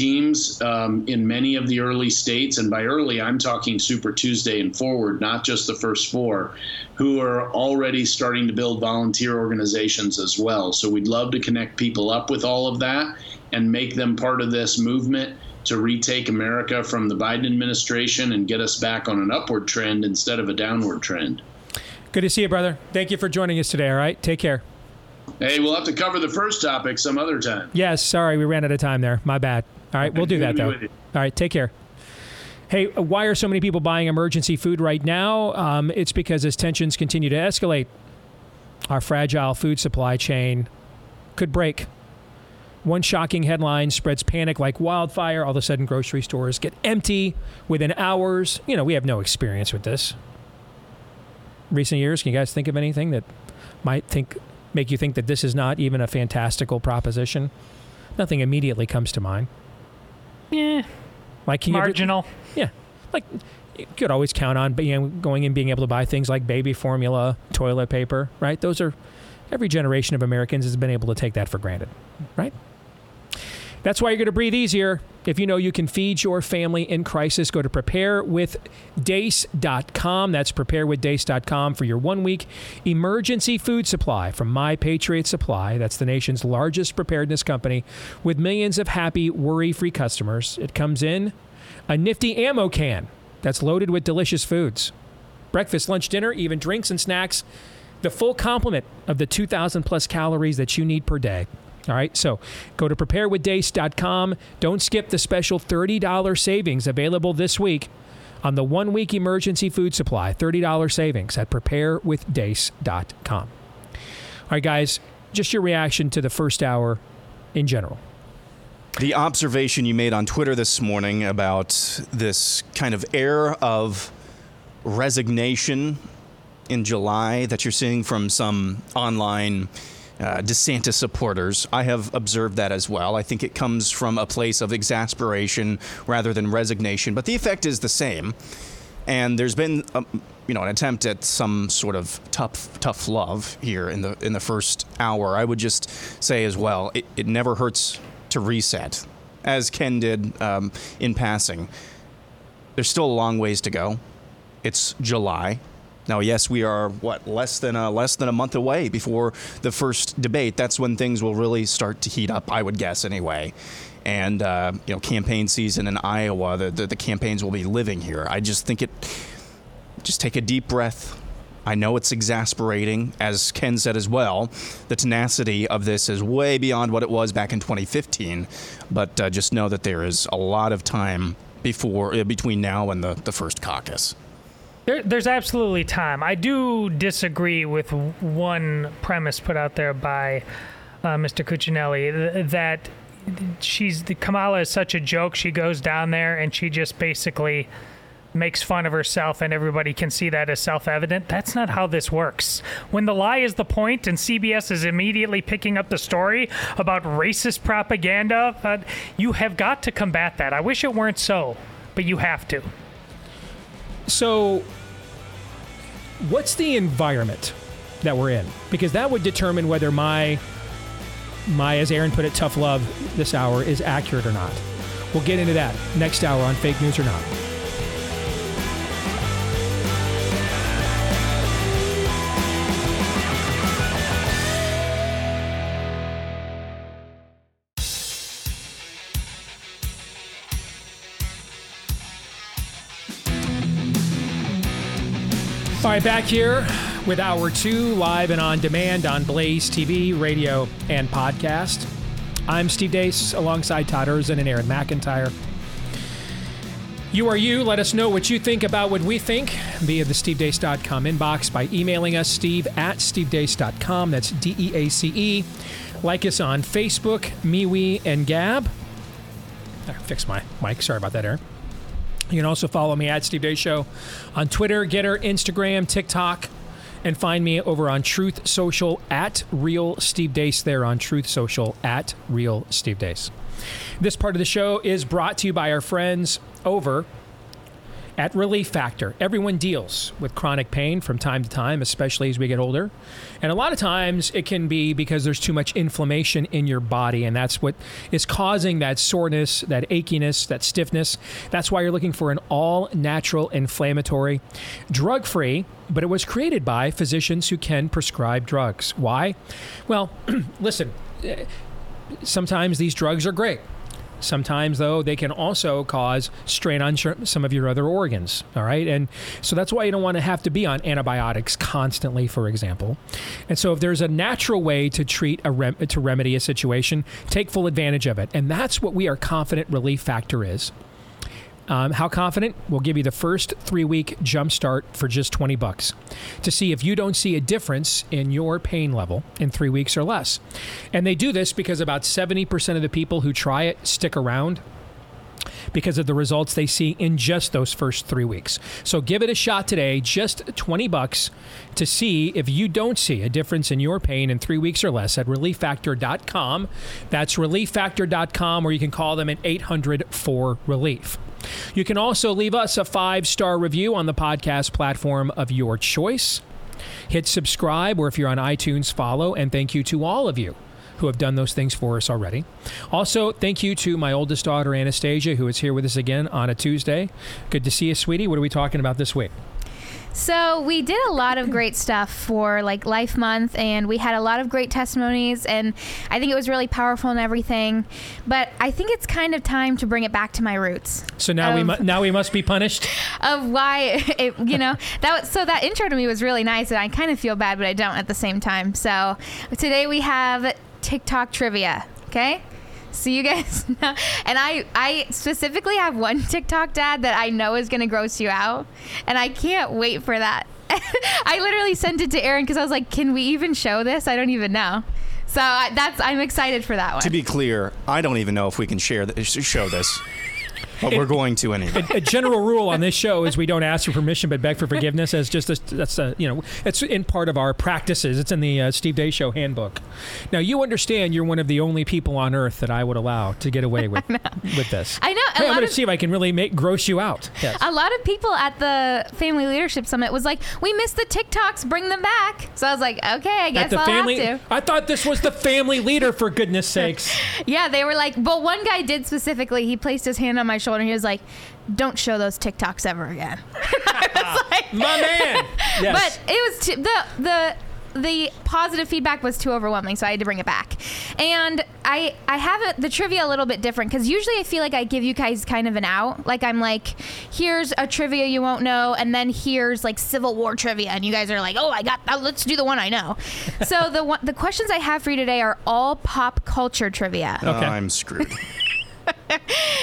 teams um, in many of the early states. And by early, I'm talking Super Tuesday and forward, not just the first four, who are already starting to build volunteer organizations as well. So we'd love to connect people up with all of that and make them part of this movement to retake America from the Biden administration and get us back on an upward trend instead of a downward trend. Good to see you, brother. Thank you for joining us today. All right. Take care. Hey, we'll have to cover the first topic some other time. Yes. Sorry, we ran out of time there. My bad. All right, we'll do that though. All right, take care. Hey, why are so many people buying emergency food right now? Um, it's because as tensions continue to escalate, our fragile food supply chain could break. One shocking headline spreads panic like wildfire. All of a sudden, grocery stores get empty within hours. You know, we have no experience with this. Recent years, can you guys think of anything that might think make you think that this is not even a fantastical proposition? Nothing immediately comes to mind. Yeah. Like you Marginal. yeah, like you could always count on being going and being able to buy things like baby formula, toilet paper, right? Those are every generation of Americans has been able to take that for granted, right? That's why you're going to breathe easier. If you know you can feed your family in crisis, go to preparewithdeace.com. That's preparewithdeace.com for your one week emergency food supply from My Patriot Supply. That's the nation's largest preparedness company with millions of happy, worry free customers. It comes in a nifty ammo can that's loaded with delicious foods breakfast, lunch, dinner, even drinks and snacks. The full complement of the 2,000 plus calories that you need per day. All right, so go to preparewithdeace.com. Don't skip the special $30 savings available this week on the one week emergency food supply. $30 savings at preparewithdeace.com. All right, guys, just your reaction to the first hour in general. The observation you made on Twitter this morning about this kind of air of resignation in July that you're seeing from some online uh, DeSantis supporters. I have observed that as well. I think it comes from a place of exasperation rather than resignation, but the effect is the same. And there's been, um, you know, an attempt at some sort of tough, tough love here in the in the first hour. I would just say as well, it, it never hurts to reset, as Ken did um, in passing. There's still a long ways to go. It's July. Now, yes, we are what less than a, less than a month away before the first debate. That's when things will really start to heat up. I would guess anyway. And uh, you know, campaign season in Iowa, the, the the campaigns will be living here. I just think it. Just take a deep breath. I know it's exasperating, as Ken said as well. The tenacity of this is way beyond what it was back in 2015. But uh, just know that there is a lot of time before uh, between now and the, the first caucus. There, there's absolutely time. I do disagree with one premise put out there by uh, Mr. Cuccinelli that she's the Kamala is such a joke. She goes down there and she just basically makes fun of herself and everybody can see that as self-evident. That's not how this works. When the lie is the point and CBS is immediately picking up the story about racist propaganda, uh, you have got to combat that. I wish it weren't so, but you have to. So, what's the environment that we're in? Because that would determine whether my my, as Aaron put it, tough love this hour is accurate or not. We'll get into that next hour on fake news or not. All right, back here with Hour 2, live and on demand on Blaze TV, radio, and podcast. I'm Steve Deace alongside Todd Erzen and Aaron McIntyre. You are you. Let us know what you think about what we think via the stevedeace.com inbox by emailing us, steve at stevedeace.com. That's D E A C E. Like us on Facebook, MeWe, and Gab. I fixed my mic. Sorry about that, Aaron. You can also follow me at Steve Deace Show on Twitter, Gettr, Instagram, TikTok, and find me over on Truth Social at Real Steve Deace there on Truth Social at Real Steve Deace. This part of the show is brought to you by our friends over at Relief Factor. Everyone deals with chronic pain from time to time, especially as we get older. And a lot of times it can be because there's too much inflammation in your body, and that's what is causing that soreness, that achiness, that stiffness. That's why you're looking for an all natural inflammatory, drug free, but it was created by physicians who can prescribe drugs. Why? Well, listen, eh, sometimes these drugs are great. Sometimes, though, they can also cause strain on some of your other organs. All right. And so that's why you don't want to have to be on antibiotics constantly, for example. And so if there's a natural way to treat a rem- to remedy a situation, take full advantage of it. And that's what we are confident relief factor is. Um, how confident? We'll give you the first three week jump start for just 20 bucks to see if you don't see a difference in your pain level in three weeks or less. And they do this because about 70% of the people who try it stick around because of the results they see in just those first three weeks. So give it a shot today, just 20 bucks to see if you don't see a difference in your pain in three weeks or less at relieffactor.com. That's relieffactor.com, or you can call them at 800 4 Relief. You can also leave us a five star review on the podcast platform of your choice. Hit subscribe, or if you're on iTunes, follow. And thank you to all of you who have done those things for us already. Also, thank you to my oldest daughter, Anastasia, who is here with us again on a Tuesday. Good to see you, sweetie. What are we talking about this week? So we did a lot of great stuff for like Life Month, and we had a lot of great testimonies, and I think it was really powerful and everything. But I think it's kind of time to bring it back to my roots. So now we mu- now we must be punished. Of why it, you know that was, so that intro to me was really nice, and I kind of feel bad, but I don't at the same time. So today we have TikTok trivia. Okay. So you guys and I, I specifically have one TikTok dad that I know is going to gross you out, and I can't wait for that. I literally sent it to Aaron because I was like, "Can we even show this? I don't even know." So I, that's I'm excited for that one. To be clear, I don't even know if we can share th- show this, but we're going to anyway. a general rule on this show is we don't ask for permission but beg for forgiveness as just a, that's a, you know it's in part of our practices it's in the uh, steve deace show handbook now you understand you're one of the only people on earth that i would allow to get away with with this I know, hey, i'm going to see if i can really make gross you out yes. A lot of people at the Family Leadership Summit was like, "We missed the TikToks, bring them back." So I was like, "Okay, I guess the I'll family have to." i thought this was the family leader for goodness sakes Yeah, they were like, but one guy did specifically. He placed his hand on my shoulder and he was like, "Don't show those TikToks ever again." Ah. my man yes. But it was too, the the the positive feedback was too overwhelming, so I had to bring it back. And I I have it, the trivia a little bit different because usually I feel like I give you guys kind of an out. Like I'm like, here's a trivia you won't know, and then here's like Civil War trivia, and you guys are like, oh, I got that. Let's do the one I know. so the one, the questions I have for you today are all pop culture trivia. Oh, I'm screwed.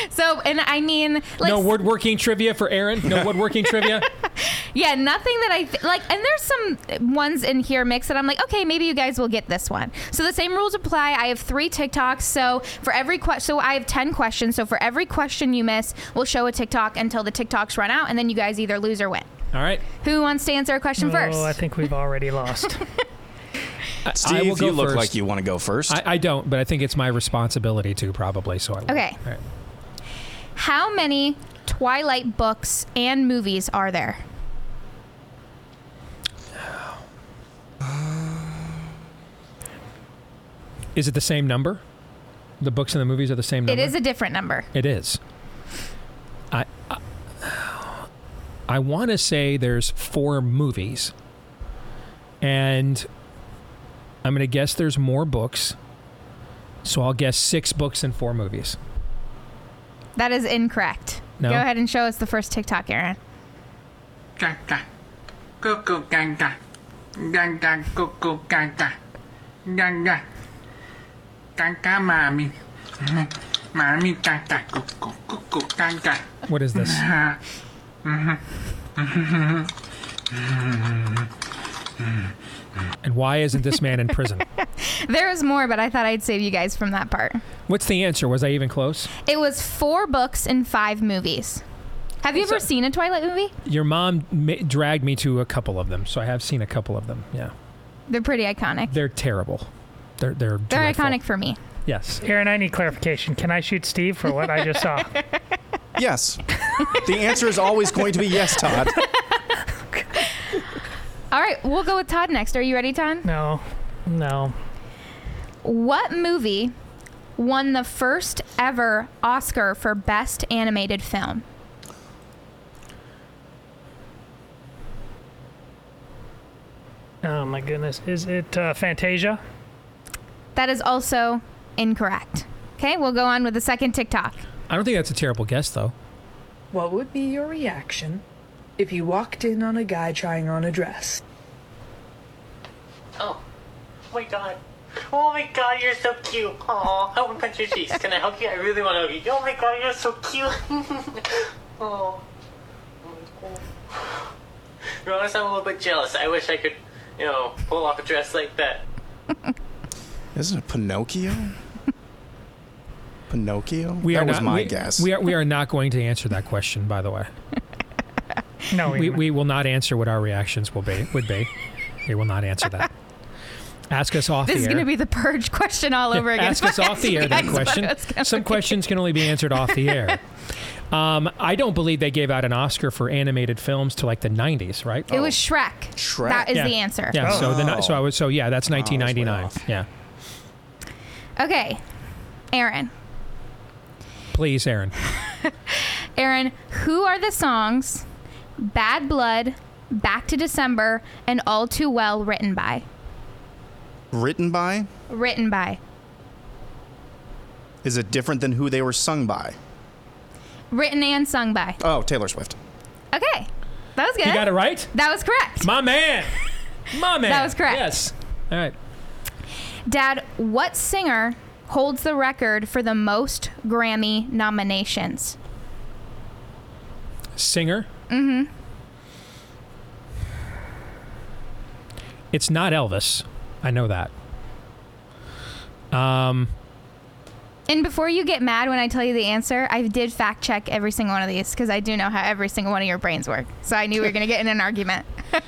So and I mean, like no woodworking trivia for aaron no woodworking trivia Yeah, nothing that I th- like. And there's some ones in here mixed that I'm like, okay, maybe you guys will get this one. So the same rules apply. I have three TikToks. So for every question, so I have 10 questions. So for every question you miss, we'll show a TikTok until the TikToks run out. And then you guys either lose or win. all right Who wants to answer a question first? Oh, I think we've already lost. I- I Steve, will go you look first. like you want to go first. I, I don't but i think it's my responsibility to probably so I will. Okay. All right. How many Twilight books and movies are there? Is it the same number? The books and the movies are the same number. It is a different number. It is. I I, I want to say there's four movies, and I'm going to guess there's more books. So I'll guess six books and four movies. That is incorrect. No? Go ahead and show us the first TikTok, Aaron. Gaga. Cuckoo gaga. Gaga cuckoo gaga. Gaga. Gaga mommy. Mommy gaga cuckoo cuckoo gaga. What is this? And why isn't this man in prison? There is more, but I thought I'd save you guys from that part. What's the answer? Was I even close? It was four books and five movies. Have you ever seen a Twilight movie? Your mom ma- dragged me to a couple of them, so I have seen a couple of them. Yeah, They're pretty iconic. they're terrible. They're they're They're dreadful. iconic for me. Yes. Aaron, I need clarification. Can I shoot Steve for what I just saw? yes. The answer is always going to be yes, Todd. All right, we'll go with Todd next. Are you ready, Todd? No. No. What movie won the first ever Oscar for Best Animated Film? Oh my goodness. Is it uh, Fantasia? That is also incorrect. Okay, we'll go on with the second TikTok. I don't think that's a terrible guess, though. What would be your reaction if you walked in on a guy trying on a dress? Oh, oh my god. Oh my god, you're so cute. Oh, I want to punch your cheeks. Can I hug you? I really want to hug you. Oh my god, you're so cute. oh. To be honest, I'm a little bit jealous. I wish I could, you know, pull off a dress like that. Isn't it Pinocchio? Pinocchio? We that are was not, my we, guess. We are, we are not going to answer that question, by the way. No, we, we will not answer what our reactions will be. Would be. We will not answer that. Ask us off the air. This is going to be the purge question all over again. Ask us off the air that question. I was gonna Some read. questions can only be answered off the air. Um, I don't believe they gave out an Oscar for animated films to like the 90s, right? It was Shrek. Shrek. That is Yeah. the answer. Yeah. So the so I was so yeah, that's Oh, I was way 1999. off. yeah. Okay, Aaron. Please, Aaron. Aaron, who are the songs Bad Blood, Back to December, and All Too Well written by? Written by? Written by. Is it different than who they were sung by? Written and sung by. Oh, Taylor Swift. Okay. That was good. You got it right? That was correct. My man. My man. That was correct. Yes. All right. Dad, what singer holds the record for the most Grammy nominations? Singer. Mm-hmm. It's not Elvis. I know that. Um, And before you get mad when I tell you the answer, I did fact check every single one of these because I do know how every single one of your brains work. So I knew we were going to get in an argument.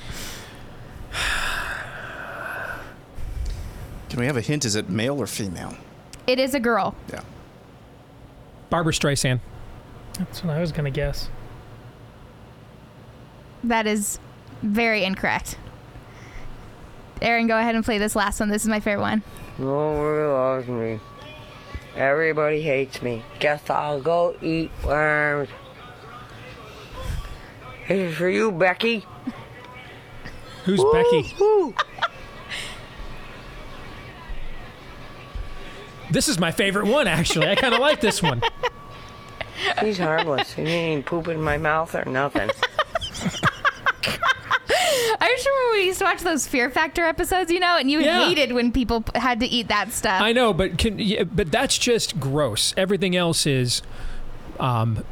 Can we have a hint? Is it male or female? It is a girl. Yeah. Barbara Streisand. That's what I was going to guess. That is very incorrect. Aaron, go ahead and play this last one. This is my favorite one. Nobody loves me. Everybody hates me. Guess I'll go eat worms. This is for you, Becky. Who's Becky? This is my favorite one, actually. I kind of like this one. He's harmless. He ain't pooping in my mouth or nothing. I just remember when we used to watch those Fear Factor episodes, you know, and you Yeah. hated when people had to eat that stuff. I know, but can yeah, but that's just gross. Everything else is um,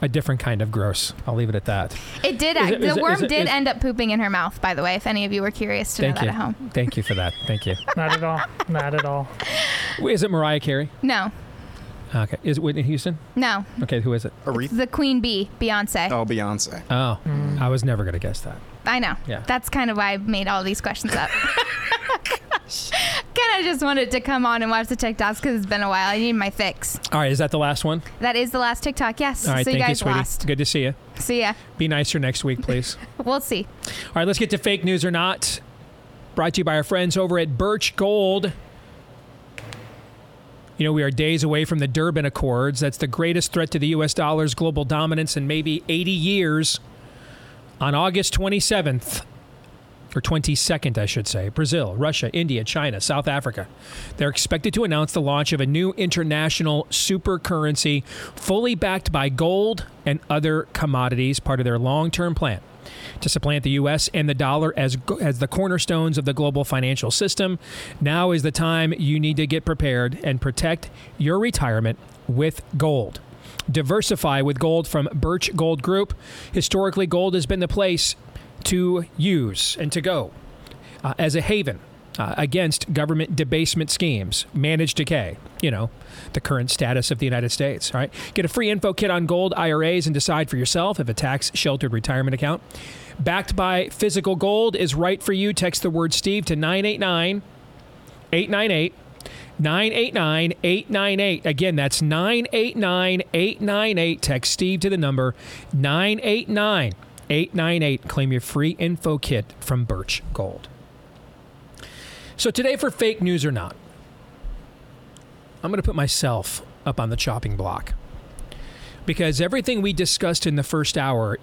a different kind of gross. I'll leave it at that. It did. Is act- it- the is worm is it- did is- end up pooping in her mouth, by the way. If any of you were curious to Thank know you. that at home. Thank you for that. Thank you. Not at all. Not at all. Is it Mariah Carey? No, Okay. Is it Whitney Houston? no. Okay, who is it? Aretha. The Queen Bee, Beyonce. Oh, Beyonce. Oh, hmm. I was never going to guess that. I know. Yeah. That's kind of why I made all these questions up. kind of just wanted to come on and watch the TikToks because it's been a while. I need my fix. All right, is that the last one? That is the last TikTok. Yes. All right, so you thank you, guys sweetie. lost. Good to see you. See ya. Be nicer next week, please. We'll see. All right, let's get to fake news or not. Brought to you by our friends over at Birch Gold. You know, we are days away from the Durban Accords. That's the greatest threat to the U.S. dollar's global dominance in maybe 80 years. On August 27th, or 22nd, I should say, Brazil, Russia, India, China, South Africa. They're expected to announce the launch of a new international super currency fully backed by gold and other commodities, part of their long term plan to supplant the U.S. and the dollar as, as the cornerstones of the global financial system. Now is the time you need to get prepared and protect your retirement with gold. Diversify with gold from Birch Gold Group. Historically, gold has been the place to use and to go uh, as a haven uh, against government debasement schemes, managed decay, you know, the current status of the United States. All right. Get a free info kit on gold IRAs and decide for yourself if a tax sheltered retirement account backed by physical gold is right for you. Text the word Steve to 989 898 989 898. Again, that's 989 898. Text Steve to the number 989 898. Claim your free info kit from Birch Gold. So, today for fake news or not, I'm going to put myself up on the chopping block because everything we discussed in the first hour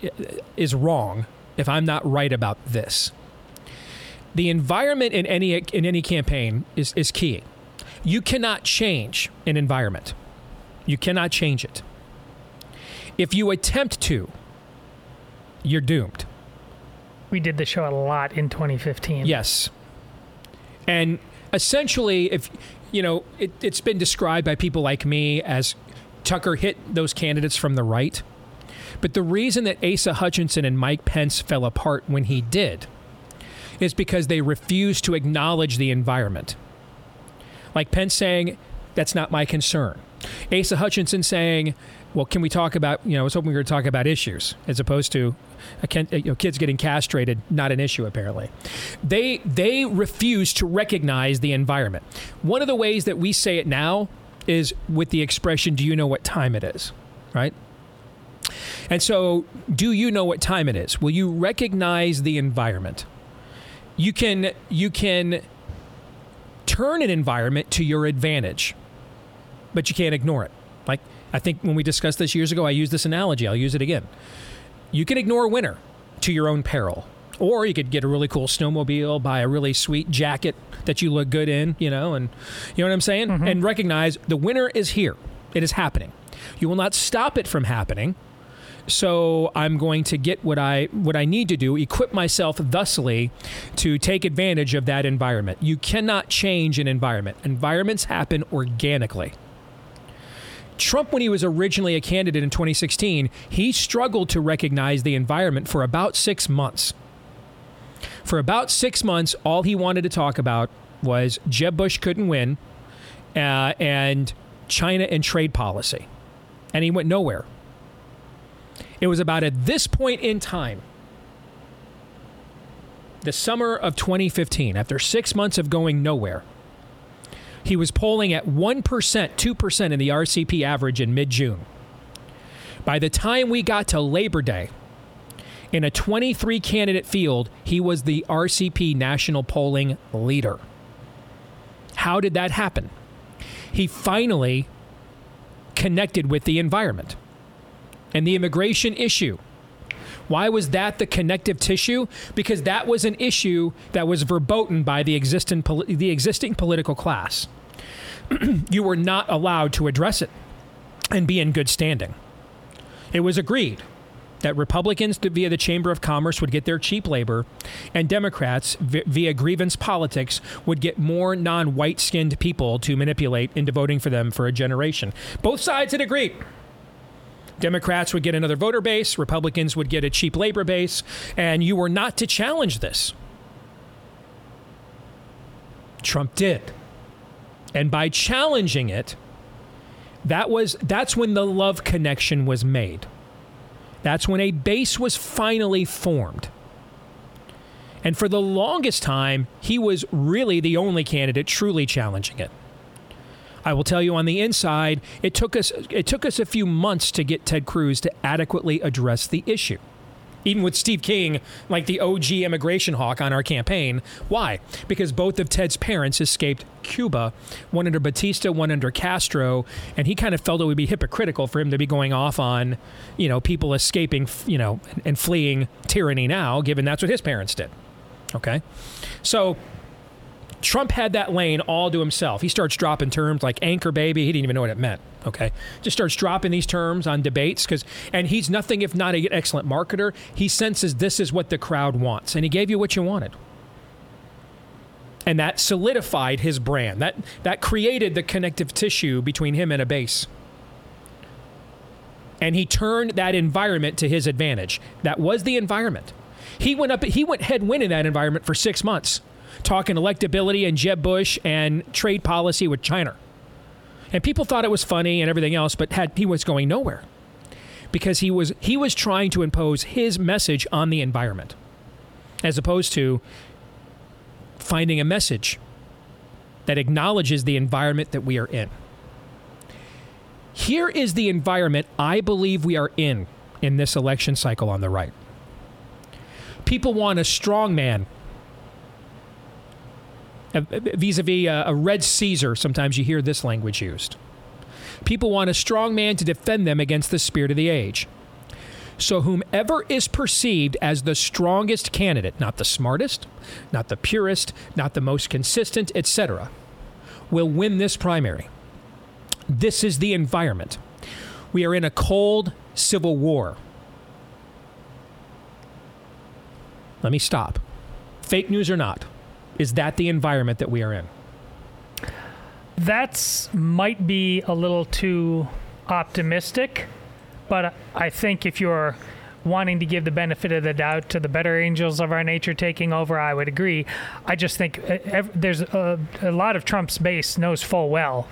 is wrong if I'm not right about this. The environment in any in any campaign is, is key. You cannot change an environment. You cannot change it. If you attempt to, you're doomed. We did the show a lot in 2015. Yes. And essentially, if you know, it, it's been described by people like me as Tucker hit those candidates from the right. But the reason that Asa Hutchinson and Mike Pence fell apart when he did is because they refused to acknowledge the environment. Like Pence saying, that's not my concern. Asa Hutchinson saying, well, can we talk about, you know, I was hoping we were going to talk about issues as opposed to uh, a, uh, you know, kids getting castrated, not an issue apparently. They, they refuse to recognize the environment. One of the ways that we say it now is with the expression, do you know what time it is? Right? And so, do you know what time it is? Will you recognize the environment? You can you can turn an environment to your advantage, but you can't ignore it. Like I think when we discussed this years ago, I used this analogy. I'll use it again. You can ignore winter to your own peril. Or you could get a really cool snowmobile, buy a really sweet jacket that you look good in, you know, and you know what I'm saying? Mm-hmm. And recognize the winter is here. It is happening. You will not stop it from happening. So I'm going to get what I what I need to do, equip myself thusly to take advantage of that environment. You cannot change an environment. Environments happen organically. Trump, when he was originally a candidate in 2016, he struggled to recognize the environment for about six months. For about six months, all he wanted to talk about was Jeb Bush couldn't win uh, and China and trade policy. And he went nowhere. It was about at this point in time, the summer of 2015, after six months of going nowhere, he was polling at 1%, 2% in the RCP average in mid June. By the time we got to Labor Day, in a 23 candidate field, he was the RCP national polling leader. How did that happen? He finally connected with the environment and the immigration issue. Why was that the connective tissue? Because that was an issue that was verboten by the existing, the existing political class. you were not allowed to address it and be in good standing. It was agreed that Republicans via the Chamber of Commerce would get their cheap labor, and Democrats via grievance politics would get more non white skinned people to manipulate into voting for them for a generation. Both sides had agreed. Democrats would get another voter base, Republicans would get a cheap labor base, and you were not to challenge this. Trump did. And by challenging it, that was that's when the love connection was made. That's when a base was finally formed. And for the longest time, he was really the only candidate truly challenging it. I will tell you on the inside, it took us it took us a few months to get Ted Cruz to adequately address the issue. Even with Steve King, like the OG immigration hawk on our campaign. Why? Because both of Ted's parents escaped Cuba, one under Batista, one under Castro, and he kind of felt it would be hypocritical for him to be going off on, you know, people escaping, you know, and fleeing tyranny now, given that's what his parents did. Okay? So Trump had that lane all to himself. He starts dropping terms like anchor baby. He didn't even know what it meant. Okay, just starts dropping these terms on debates because, and he's nothing if not an excellent marketer. He senses this is what the crowd wants, and he gave you what you wanted, and that solidified his brand. That that created the connective tissue between him and a base. And he turned that environment to his advantage. That was the environment. He went up. He went headwind in that environment for six months talking electability and Jeb Bush and trade policy with China. And people thought it was funny and everything else, but had, he was going nowhere because he was he was trying to impose his message on the environment as opposed to finding a message that acknowledges the environment that we are in. Here is the environment I believe we are in in this election cycle on the right. People want a strong man vis a vis a red Caesar, sometimes you hear this language used. People want a strong man to defend them against the spirit of the age. So, whomever is perceived as the strongest candidate, not the smartest, not the purest, not the most consistent, etc., will win this primary. This is the environment. We are in a cold civil war. Let me stop. Fake news or not, is that the environment that we are in? That's might be a little too optimistic, but I think if you're wanting to give the benefit of the doubt to the better angels of our nature taking over, I would agree. I just think uh, there's a, a lot of Trump's base knows full well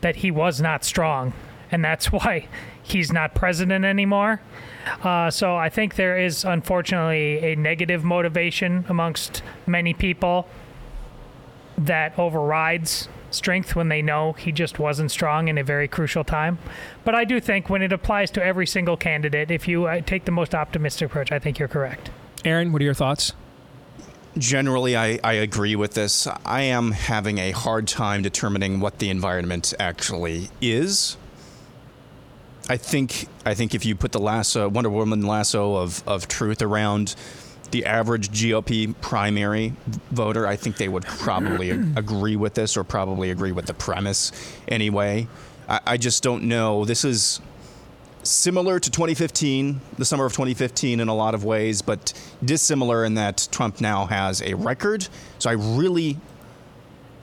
that he was not strong, and that's why he's not president anymore. Uh, so I think there is unfortunately a negative motivation amongst many people that overrides strength when they know he just wasn't strong in a very crucial time. But I do think when it applies to every single candidate, if you uh, take the most optimistic approach, I think you're correct. Aaron, what are your thoughts? Generally, I, I agree with this. I am having a hard time determining what the environment actually is. I think I think if you put the lasso Wonder Woman lasso of, of truth around the average GOP primary voter, I think they would probably agree with this or probably agree with the premise anyway. I, I just don't know. This is similar to 2015, the summer of 2015 in a lot of ways, but dissimilar in that Trump now has a record. So I really,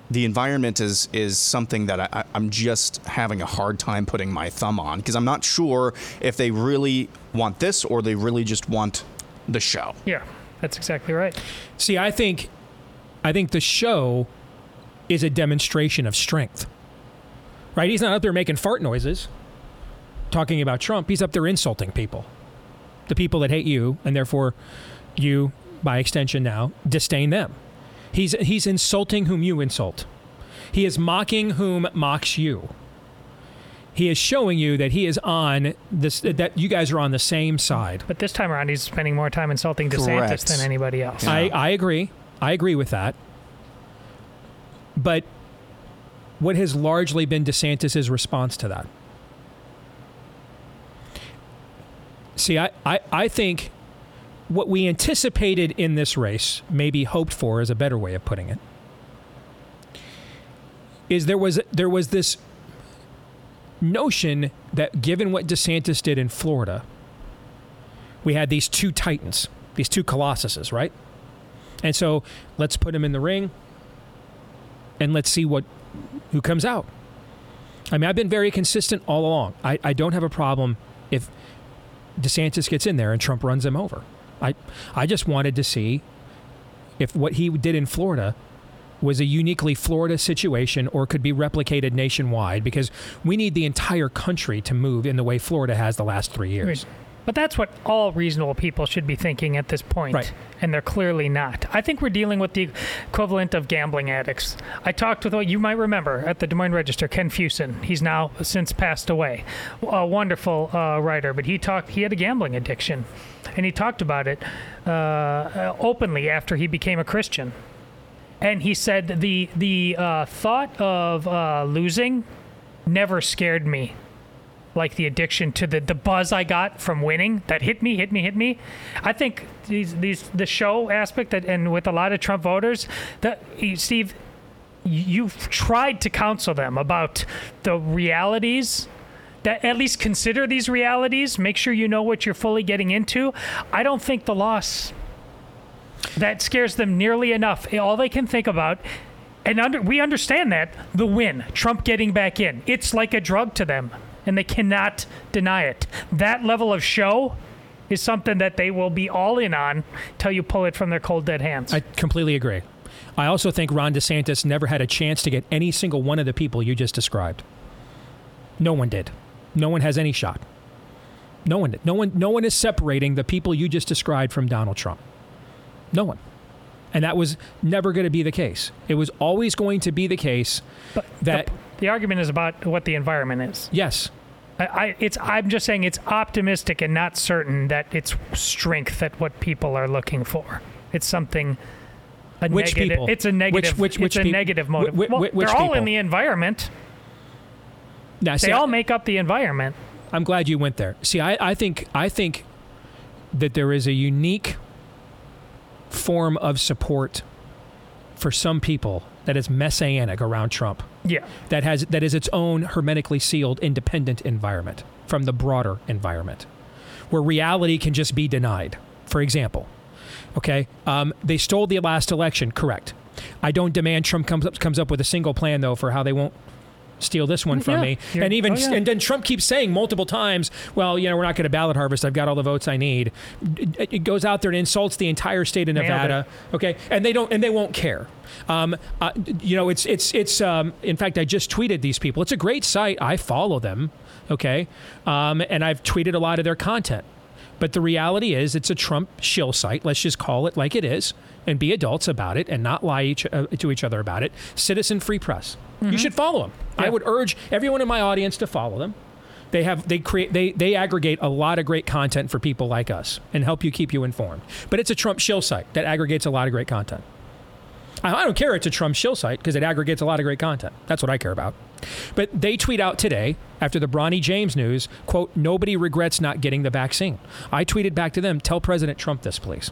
the environment is is something that I, I'm just having a hard time putting my thumb on because I'm not sure if they really want this or they really just want the show. Yeah, that's exactly right. See, I think, I think the show is a demonstration of strength. Right? He's not up there making fart noises, talking about Trump. He's up there insulting people, the people that hate you, and therefore, you, by extension, now disdain them. He's he's insulting whom you insult. He is mocking whom mocks you. He is showing you that he is on this that you guys are on the same side. But this time around, he's spending more time insulting DeSantis Correct. than anybody else. I, I agree. I agree with that. But what has largely been DeSantis' response to that? See, I, I, I think what we anticipated in this race, maybe hoped for is a better way of putting it, is there was there was this notion that given what DeSantis did in Florida, we had these two titans, these two colossuses, right? And so let's put him in the ring and let's see what who comes out. I mean, I've been very consistent all along. I, I don't have a problem if DeSantis gets in there and Trump runs him over. I I just wanted to see if what he did in Florida was a uniquely Florida situation or could be replicated nationwide because we need the entire country to move in the way Florida has the last three years. But that's what all reasonable people should be thinking at this point, Right. and they're clearly not. I think we're dealing with the equivalent of gambling addicts. I talked with, you might remember, at the Des Moines Register, Ken Fuson. He's now since passed away. A wonderful uh, writer, but he talked. He had a gambling addiction, and he talked about it uh, openly after he became a Christian. And he said the the uh, thought of uh, losing never scared me like the addiction to the, the buzz I got from winning that hit me, hit me, hit me. I think these these the show aspect that and with a lot of Trump voters that Steve, you've tried to counsel them about the realities. That at least consider these realities. Make sure you know what you're fully getting into. I don't think the loss that scares them nearly enough. Eh, all they can think about and under, we understand that the win, Trump getting back in, it's like a drug to them, and they cannot deny it. That level of show is something that they will be all in on till you pull it from their cold dead hands. I completely agree. I also think Ron DeSantis never had a chance to get any single one of the people you just described. No one did. No one has any shot. No one did. No one no one is separating the people you just described from Donald Trump. No one. And that was never going to be the case. It was always going to be the case that the, the argument is about what the environment is. Yes. I, I, it's. I'm just saying it's optimistic and not certain that it's strength that what people are looking for. It's something. A Which negative, people? It's a negative. Which- which- which it's a peop- negative motive. whi- whi- well, which they're all in the environment. Now, they all I- make up the environment. I'm glad you went there. See, I, I think I think that there is a unique form of support for some people that is messianic around Trump. Yeah. That has that is its own hermetically sealed, independent environment from the broader environment, where reality can just be denied. For example, okay, um, they stole the last election. Correct. I don't demand Trump comes up comes up with a single plan though for how they won't steal this one from Yeah. me. And even oh, yeah. and then Trump keeps saying multiple times, "Well, you know, we're not going to ballot harvest. I've got all the votes I need." It, it goes out there and insults the entire state of Nevada. Okay, and they don't and they won't care. Um, uh, you know, it's it's it's. Um, in fact, I just tweeted these people. It's a great site. I follow them. Okay, um, and I've tweeted a lot of their content. But the reality is, it's a Trump shill site. Let's just call it like it is and be adults about it and not lie each, uh, to each other about it. Citizen Free Press. You mm-hmm. should follow them. I would urge everyone in my audience to follow them. They have they create they they aggregate a lot of great content for people like us and help you keep you informed. But it's a Trump shill site that aggregates a lot of great content. I I don't care it's a Trump shill site because it aggregates a lot of great content. That's what I care about. But they tweet out today after the Bronny James news, quote, nobody regrets not getting the vaccine. I tweeted back to them, tell President Trump this, please.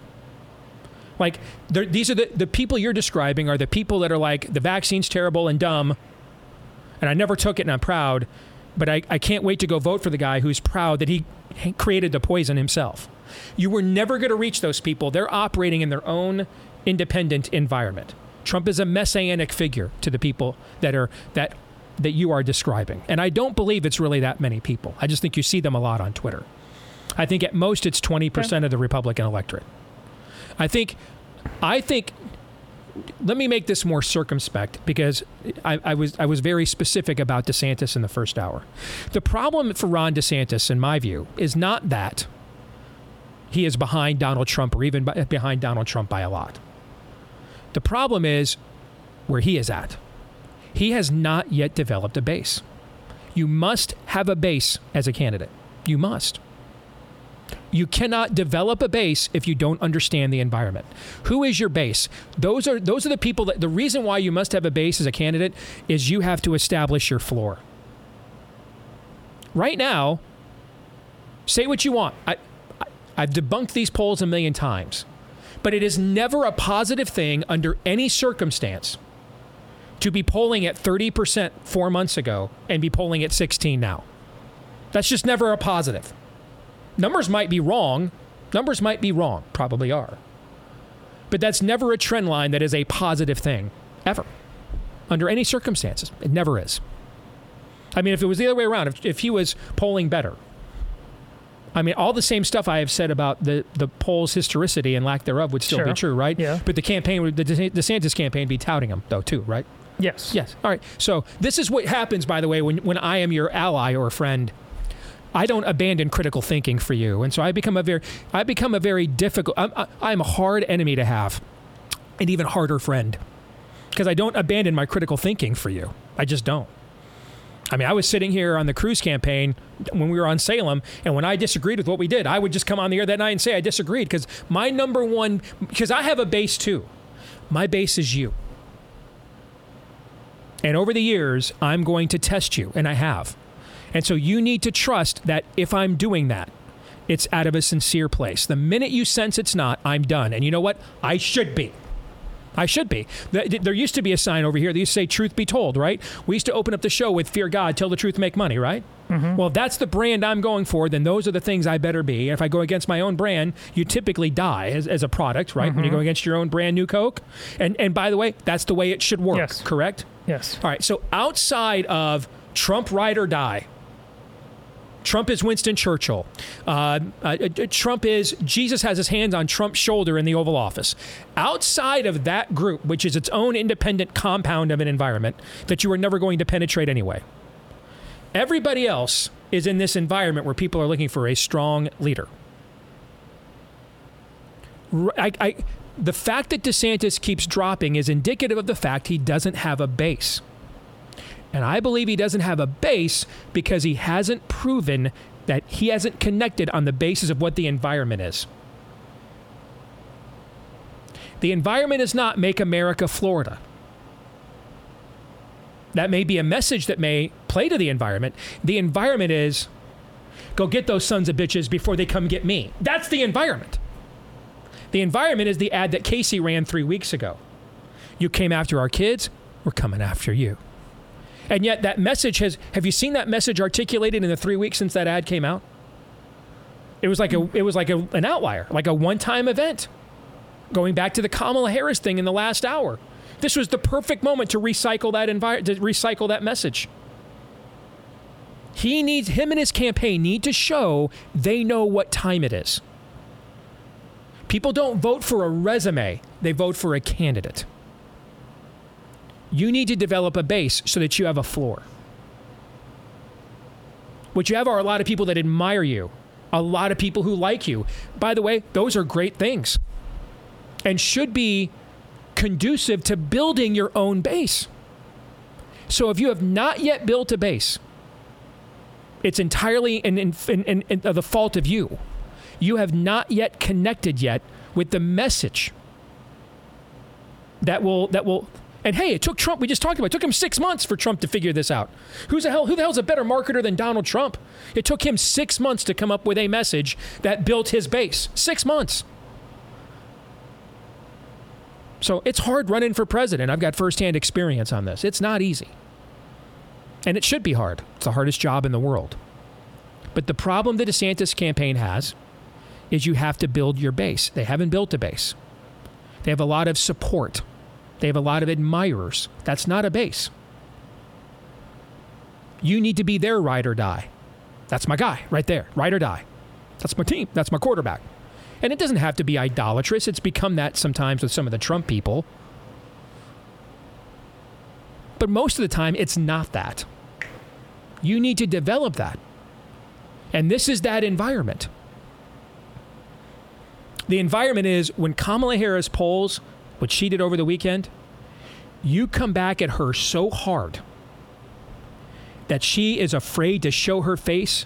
Like, these are the, the people you're describing are the people that are like, the vaccine's terrible and dumb, and I never took it and I'm proud, but I, I can't wait to go vote for the guy who's proud that he created the poison himself. You were never going to reach those people. They're operating in their own independent environment. Trump is a messianic figure to the people that are that that you are describing. And I don't believe it's really that many people. I just think you see them a lot on Twitter. I think at most it's 20% of the Republican electorate. I think I think let me make this more circumspect because I, I was I was very specific about DeSantis in the first hour. The problem for Ron DeSantis, in my view, is not that he is behind Donald Trump or even behind Donald Trump by a lot. The problem is where he is at. He has not yet developed a base. You must have a base as a candidate. You must. You cannot develop a base if you don't understand the environment. Who is your base? Those are those are the people that the reason why you must have a base as a candidate is you have to establish your floor. Right now, say what you want. I, I I've debunked these polls a million times. But it is never a positive thing under any circumstance to be polling at 30% 4 months ago and be polling at 16 now. That's just never a positive. Numbers might be wrong. Numbers might be wrong, probably are. But that's never a trend line that is a positive thing, ever. Under any circumstances. It never is. I mean, if it was the other way around, if, if he was polling better, I mean, all the same stuff I have said about the, the polls' historicity and lack thereof would still Sure. be true, right? Yeah. But the campaign, the De- DeSantis campaign, would be touting him, though, too, right? Yes. Yes. All right. So this is what happens, by the way, when, when I am your ally or friend. I don't abandon critical thinking for you, and so I become a very, I become a very difficult. I'm, I'm a hard enemy to have, an even harder friend, because I don't abandon my critical thinking for you. I just don't. I mean, I was sitting here on the Cruz campaign when we were on Salem, and when I disagreed with what we did, I would just come on the air that night and say I disagreed because my number one, because I have a base too. My base is you. And over the years, I'm going to test you, and I have. And so you need to trust that if I'm doing that, it's out of a sincere place. The minute you sense it's not, I'm done. And you know what? I should be. I should be. There used to be a sign over here that used to say, Truth be told, right? We used to open up the show with Fear God, tell the truth, make money, right? Well, if that's the brand I'm going for, then those are the things I better be. If I go against my own brand, you typically die as, as a product, right? When you Mhm. go against your own brand new Coke. And, and by the way, that's the way it should work, Yes. correct? Yes. All right. So outside of Trump ride or die, Trump is Winston Churchill. Uh, uh, uh, Trump is Jesus has his hands on Trump's shoulder in the Oval Office. Outside of that group, which is its own independent compound of an environment that you are never going to penetrate anyway, everybody else is in this environment where people are looking for a strong leader. I, I, the fact that DeSantis keeps dropping is indicative of the fact he doesn't have a base. And I believe he doesn't have a base because he hasn't proven that he hasn't connected on the basis of what the environment is. The environment is not make America Florida. That may be a message that may play to the environment. The environment is go get those sons of bitches before they come get me. That's the environment. The environment is the ad that Casey ran three weeks ago. You came after our kids, we're coming after you. And yet that message has have you seen that message articulated in the 3 weeks since that ad came out? It was like a it was like a, an outlier, like a one-time event. Going back to the Kamala Harris thing in the last hour. This was the perfect moment to recycle that envi- to recycle that message. He needs him and his campaign need to show they know what time it is. People don't vote for a resume, they vote for a candidate. You need to develop a base so that you have a floor. What you have are a lot of people that admire you, a lot of people who like you. By the way, those are great things and should be conducive to building your own base. So if you have not yet built a base, it's entirely in, in, in, in the fault of you. You have not yet connected yet with the message that will that will and hey, it took Trump. We just talked about. It took him six months for Trump to figure this out. Who's the hell? Who the hell's a better marketer than Donald Trump? It took him six months to come up with a message that built his base. Six months. So it's hard running for president. I've got firsthand experience on this. It's not easy. And it should be hard. It's the hardest job in the world. But the problem the DeSantis campaign has is you have to build your base. They haven't built a base. They have a lot of support. They have a lot of admirers. That's not a base. You need to be their ride or die. That's my guy right there, ride or die. That's my team. That's my quarterback. And it doesn't have to be idolatrous. It's become that sometimes with some of the Trump people. But most of the time, it's not that. You need to develop that. And this is that environment. The environment is when Kamala Harris polls, what she did over the weekend, you come back at her so hard that she is afraid to show her face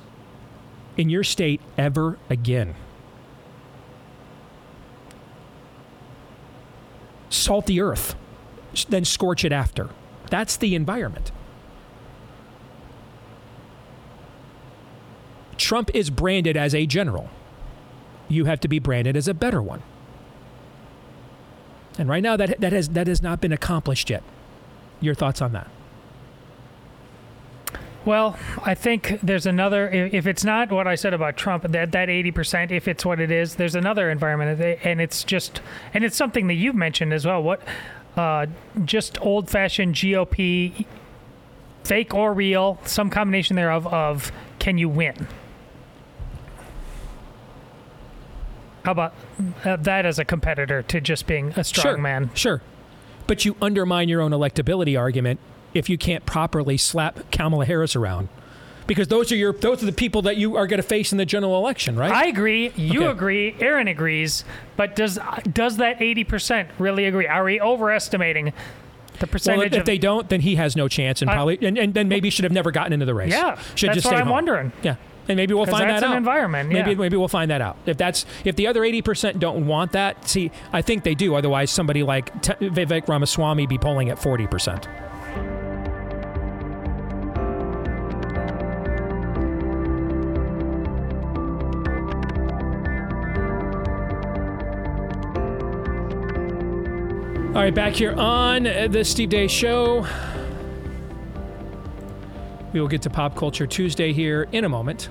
in your state ever again. Salt the earth, then scorch it after. That's the environment. Trump is branded as a general. You have to be branded as a better one. And right now, that, that, has, that has not been accomplished yet. Your thoughts on that? Well, I think there's another. If it's not what I said about Trump, that that 80%, if it's what it is, there's another environment, and it's just, and it's something that you've mentioned as well. What, uh, just old-fashioned GOP, fake or real, some combination thereof of can you win? How about uh, that as a competitor to just being a strong sure, man? Sure. But you undermine your own electability argument if you can't properly slap Kamala Harris around. Because those are your those are the people that you are going to face in the general election, right? I agree. You Okay. agree. Aaron agrees. But does does that eighty percent really agree? Are we overestimating the percentage? Well, if of, they don't, then he has no chance, and probably, and, and then maybe should have never gotten into the race. Yeah, should that's just what I'm home. wondering. Yeah, and maybe we'll find that out. environment, Maybe yeah. maybe we'll find that out. If that's if the other eighty percent don't want that, see, I think they do. Otherwise, somebody like T- Vivek Ramaswamy be polling at forty percent. All right, back here on the Steve Deace Show. We will get to Pop Culture Tuesday here in a moment.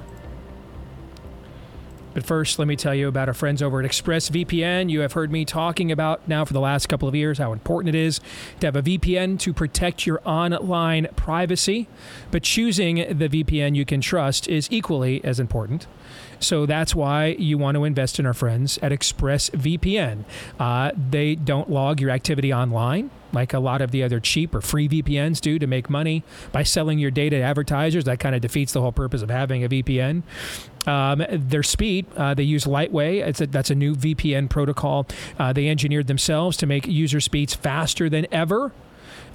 But first, let me tell you about our friends over at ExpressVPN. You have heard me talking about now for the last couple of years how important it is to have a VPN to protect your online privacy. But choosing the VPN you can trust is equally as important. So that's why you want to invest in our friends at ExpressVPN. Uh, they don't log your activity online like a lot of the other cheap or free VPNs do to make money by selling your data to advertisers. That kind of defeats the whole purpose of having a VPN. Um, their speed, uh, they use Lightway. It's a, that's a new VPN protocol uh, they engineered themselves to make user speeds faster than ever.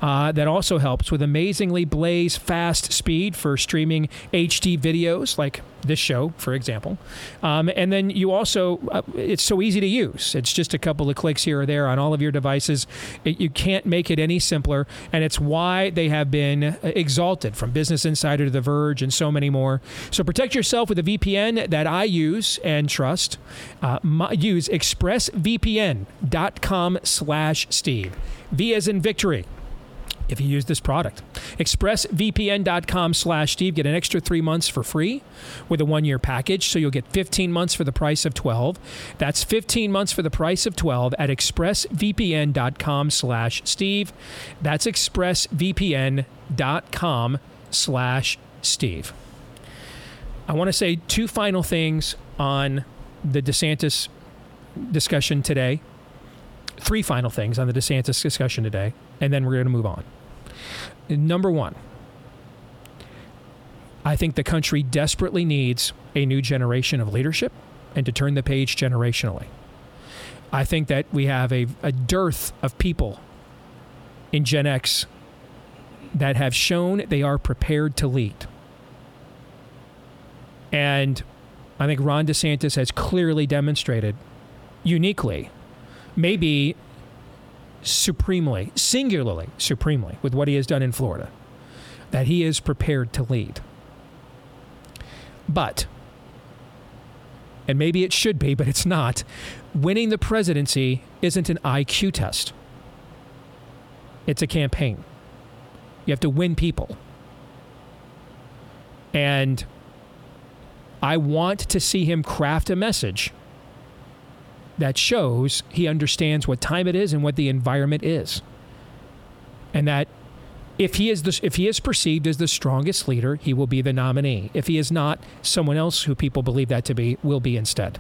Uh, that also helps with amazingly blaze fast speed for streaming HD videos like this show, for example. Um, and then you also, uh, it's so easy to use. It's just a couple of clicks here or there on all of your devices. It, you can't make it any simpler. And it's why they have been uh, exalted from Business Insider to The Verge and so many more. So protect yourself with a VPN that I use and trust. Uh, my, use expressvpn.com slash Steve. V as in victory if you use this product. ExpressVPN.com slash Steve. Get an extra three months for free with a one year package. So you'll get 15 months for the price of 12. That's 15 months for the price of 12 at ExpressVPN.com slash Steve. That's ExpressVPN.com slash Steve. I want to say two final things on the DeSantis discussion today. Three final things on the DeSantis discussion today, and then we're going to move on. Number one, I think the country desperately needs a new generation of leadership and to turn the page generationally. I think that we have a, a dearth of people in Gen X that have shown they are prepared to lead. And I think Ron DeSantis has clearly demonstrated uniquely, maybe supremely, singularly, supremely, with what he has done in Florida, that he is prepared to lead. But, and maybe it should be, but it's not, winning the presidency isn't an IQ test, it's a campaign. You have to win people. And I want to see him craft a message that shows he understands what time it is and what the environment is. And that if he is the, if he is perceived as the strongest leader, he will be the nominee. If he is not, someone else who people believe that to be will be instead.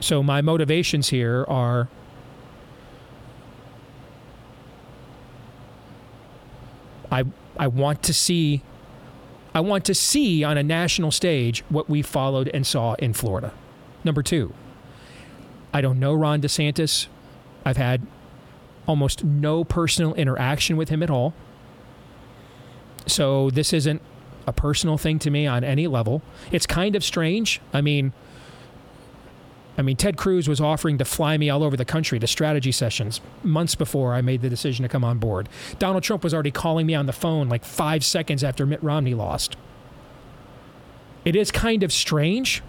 So my motivations here are I I want to see I want to see on a national stage what we followed and saw in Florida. Number 2. I don't know Ron DeSantis. I've had almost no personal interaction with him at all. So this isn't a personal thing to me on any level. It's kind of strange. I mean, I mean, Ted Cruz was offering to fly me all over the country to strategy sessions months before I made the decision to come on board. Donald Trump was already calling me on the phone like five seconds after Mitt Romney lost. It is kind of strange.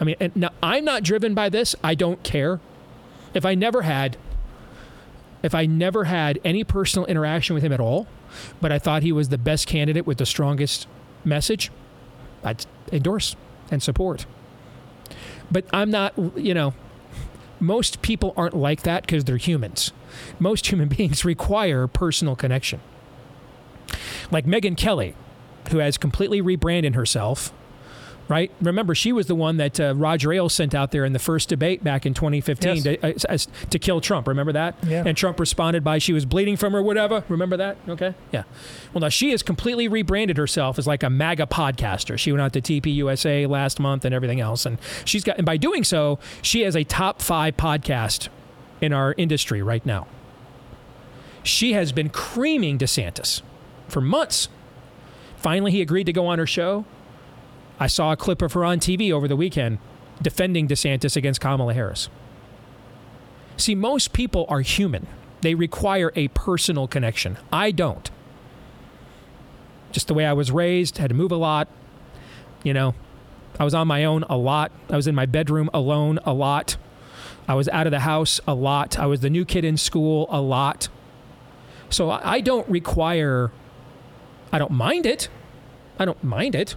I mean, now I'm not driven by this. I don't care. If I never had, if I never had any personal interaction with him at all, but I thought he was the best candidate with the strongest message, I'd endorse and support. But I'm not, you know, most people aren't like that because they're humans. Most human beings require personal connection. Like Megyn Kelly, who has completely rebranded herself right? Remember, she was the one that uh, Roger Ailes sent out there in the first debate back in 2015 Yes. to, uh, as- to kill Trump. Remember that? Yeah. And Trump responded by she was bleeding from her, whatever. Remember that? Okay. Yeah. Well, now she has completely rebranded herself as like a MAGA podcaster. She went out to TPUSA last month and everything else, and she's got. And by doing so, she has a top five podcast in our industry right now. She has been creaming DeSantis for months. Finally, he agreed to go on her show. I saw a clip of her on TV over the weekend defending DeSantis against Kamala Harris. See, most people are human. They require a personal connection. I don't. Just the way I was raised, had to move a lot. You know, I was on my own a lot. I was in my bedroom alone a lot. I was out of the house a lot. I was the new kid in school a lot. So I don't require, I don't mind it. I don't mind it,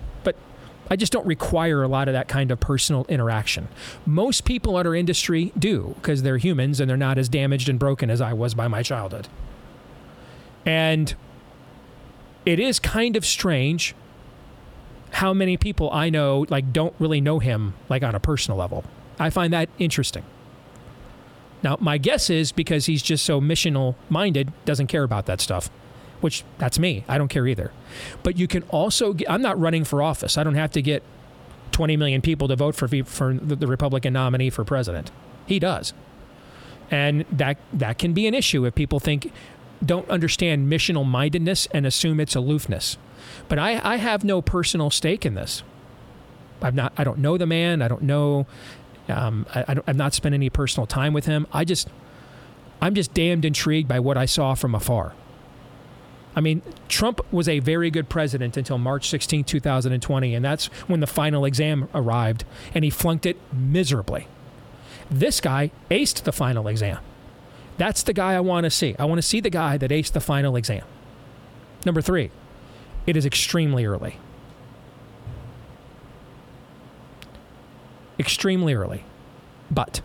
I just don't require a lot of that kind of personal interaction. Most people in our industry do because they're humans and they're not as damaged and broken as I was by my childhood. And it is kind of strange how many people I know like don't really know him like on a personal level. I find that interesting. Now, my guess is because he's just so missional minded, doesn't care about that stuff, which that's me. I don't care either. But you can also get, I'm not running for office. I don't have to get 20 million people to vote for for the Republican nominee for president. He does. And that that can be an issue if people think don't understand missional mindedness and assume it's aloofness. But I, I have no personal stake in this. I've not I don't know the man. I don't know um, I, I don't, I've not spent any personal time with him. I just, I'm just damned intrigued by what I saw from afar. I mean, Trump was a very good president until March 16, 2020, and that's when the final exam arrived, and he flunked it miserably. This guy aced the final exam. That's the guy I want to see. I want to see the guy that aced the final exam. Number three, it is extremely early. Extremely early. But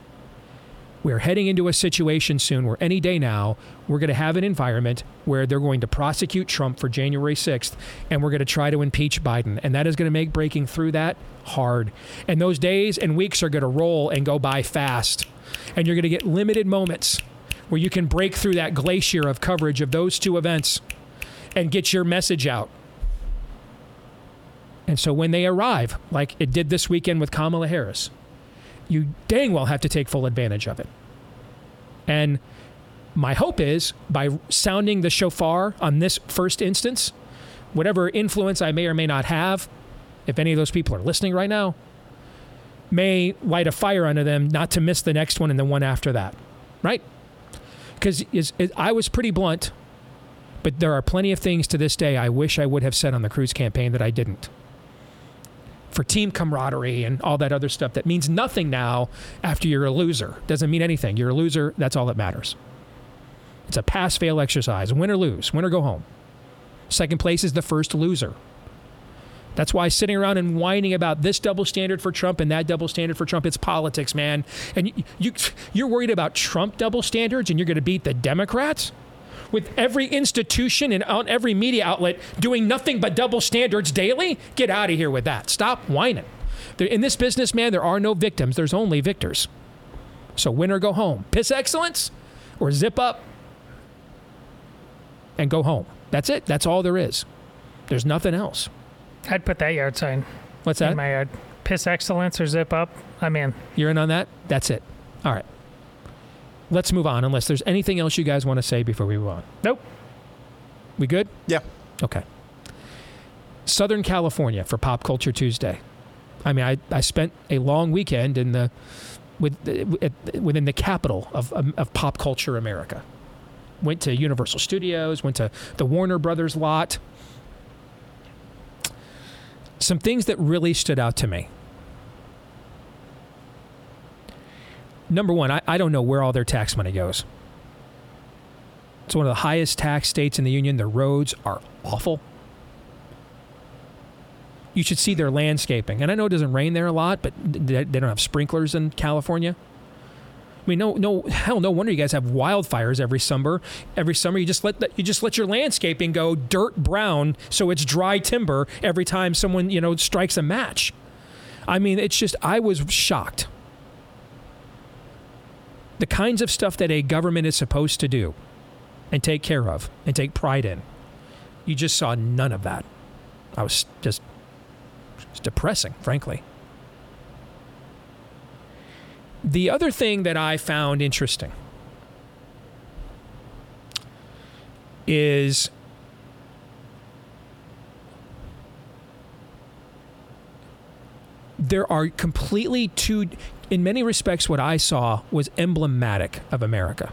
we're heading into a situation soon where any day now we're going to have an environment where they're going to prosecute Trump for January 6th and we're going to try to impeach Biden. And that is going to make breaking through that hard. And those days and weeks are going to roll and go by fast. And you're going to get limited moments where you can break through that glacier of coverage of those two events and get your message out. And so when they arrive, like it did this weekend with Kamala Harris, you dang well have to take full advantage of it. And my hope is by sounding the shofar on this first instance, whatever influence I may or may not have, if any of those people are listening right now, may light a fire under them not to miss the next one and the one after that. Right? Because I was pretty blunt, but there are plenty of things to this day I wish I would have said on the Cruz campaign that I didn't for team camaraderie and all that other stuff that means nothing now after you're a loser. Doesn't mean anything. You're a loser, that's all that matters. It's a pass fail exercise. Win or lose, win or go home. Second place is the first loser. That's why sitting around and whining about this double standard for Trump and that double standard for Trump, it's politics, man. And you, you you're worried about Trump double standards and you're going to beat the Democrats? With every institution and on every media outlet doing nothing but double standards daily? Get out of here with that. Stop whining. In this business, man, there are no victims, there's only victors. So win or go home. Piss excellence or zip up and go home. That's it. That's all there is. There's nothing else. I'd put that yard sign. What's that? In my yard. Piss excellence or zip up. I'm in. You're in on that? That's it. All right let's move on unless there's anything else you guys want to say before we move on. Nope. We good? Yeah. Okay. Southern California for Pop Culture Tuesday. I mean, I, I spent a long weekend in the with within the capital of, um, of pop culture America. Went to Universal Studios, went to the Warner Brothers lot. Some things that really stood out to me. Number one, I, I don't know where all their tax money goes. It's one of the highest tax states in the union. The roads are awful. You should see their landscaping. And I know it doesn't rain there a lot, but they don't have sprinklers in California. I mean, no, no, hell, no wonder you guys have wildfires every summer. Every summer, you just let the, you just let your landscaping go dirt brown, so it's dry timber every time someone you know strikes a match. I mean, it's just I was shocked the kinds of stuff that a government is supposed to do and take care of and take pride in. You just saw none of that. I was just it's depressing, frankly. The other thing that I found interesting is there are completely two in many respects, what I saw was emblematic of America.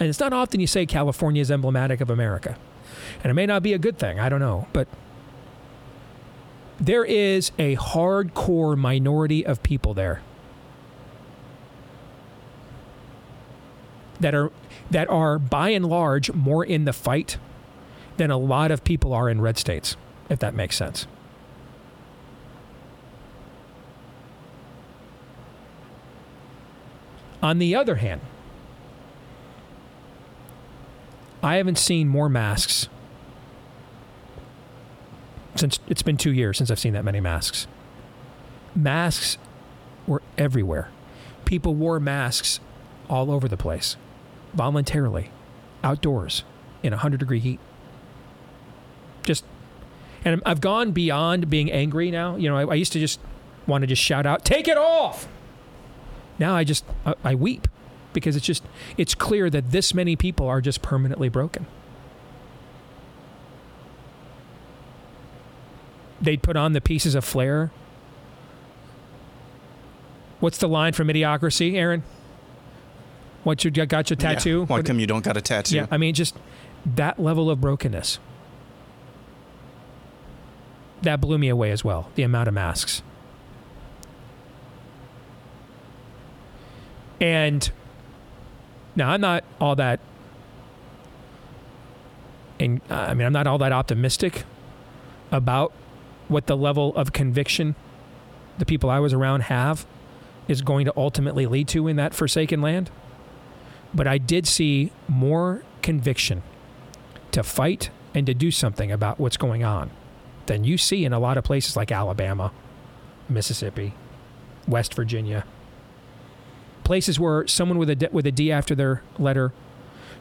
And it's not often you say California is emblematic of America. And it may not be a good thing, I don't know. But there is a hardcore minority of people there that are that are by and large more in the fight than a lot of people are in red states, if that makes sense. On the other hand, I haven't seen more masks since it's been two years since I've seen that many masks. Masks were everywhere. People wore masks all over the place, voluntarily, outdoors, in 100 degree heat. Just, and I've gone beyond being angry now. You know, I, I used to just want to just shout out, take it off! Now I just I, I weep because it's just it's clear that this many people are just permanently broken. They'd put on the pieces of flair. What's the line from Idiocracy, Aaron? What you got your tattoo? Yeah. Why come you don't got a tattoo? Yeah, I mean just that level of brokenness. That blew me away as well. The amount of masks. And Now, I'm not all that. And I mean, I'm not all that optimistic about what the level of conviction the people I was around have is going to ultimately lead to in that forsaken land. But I did see more conviction to fight and to do something about what's going on than you see in a lot of places like Alabama, Mississippi, West Virginia. Places where someone with a D, with a D after their letter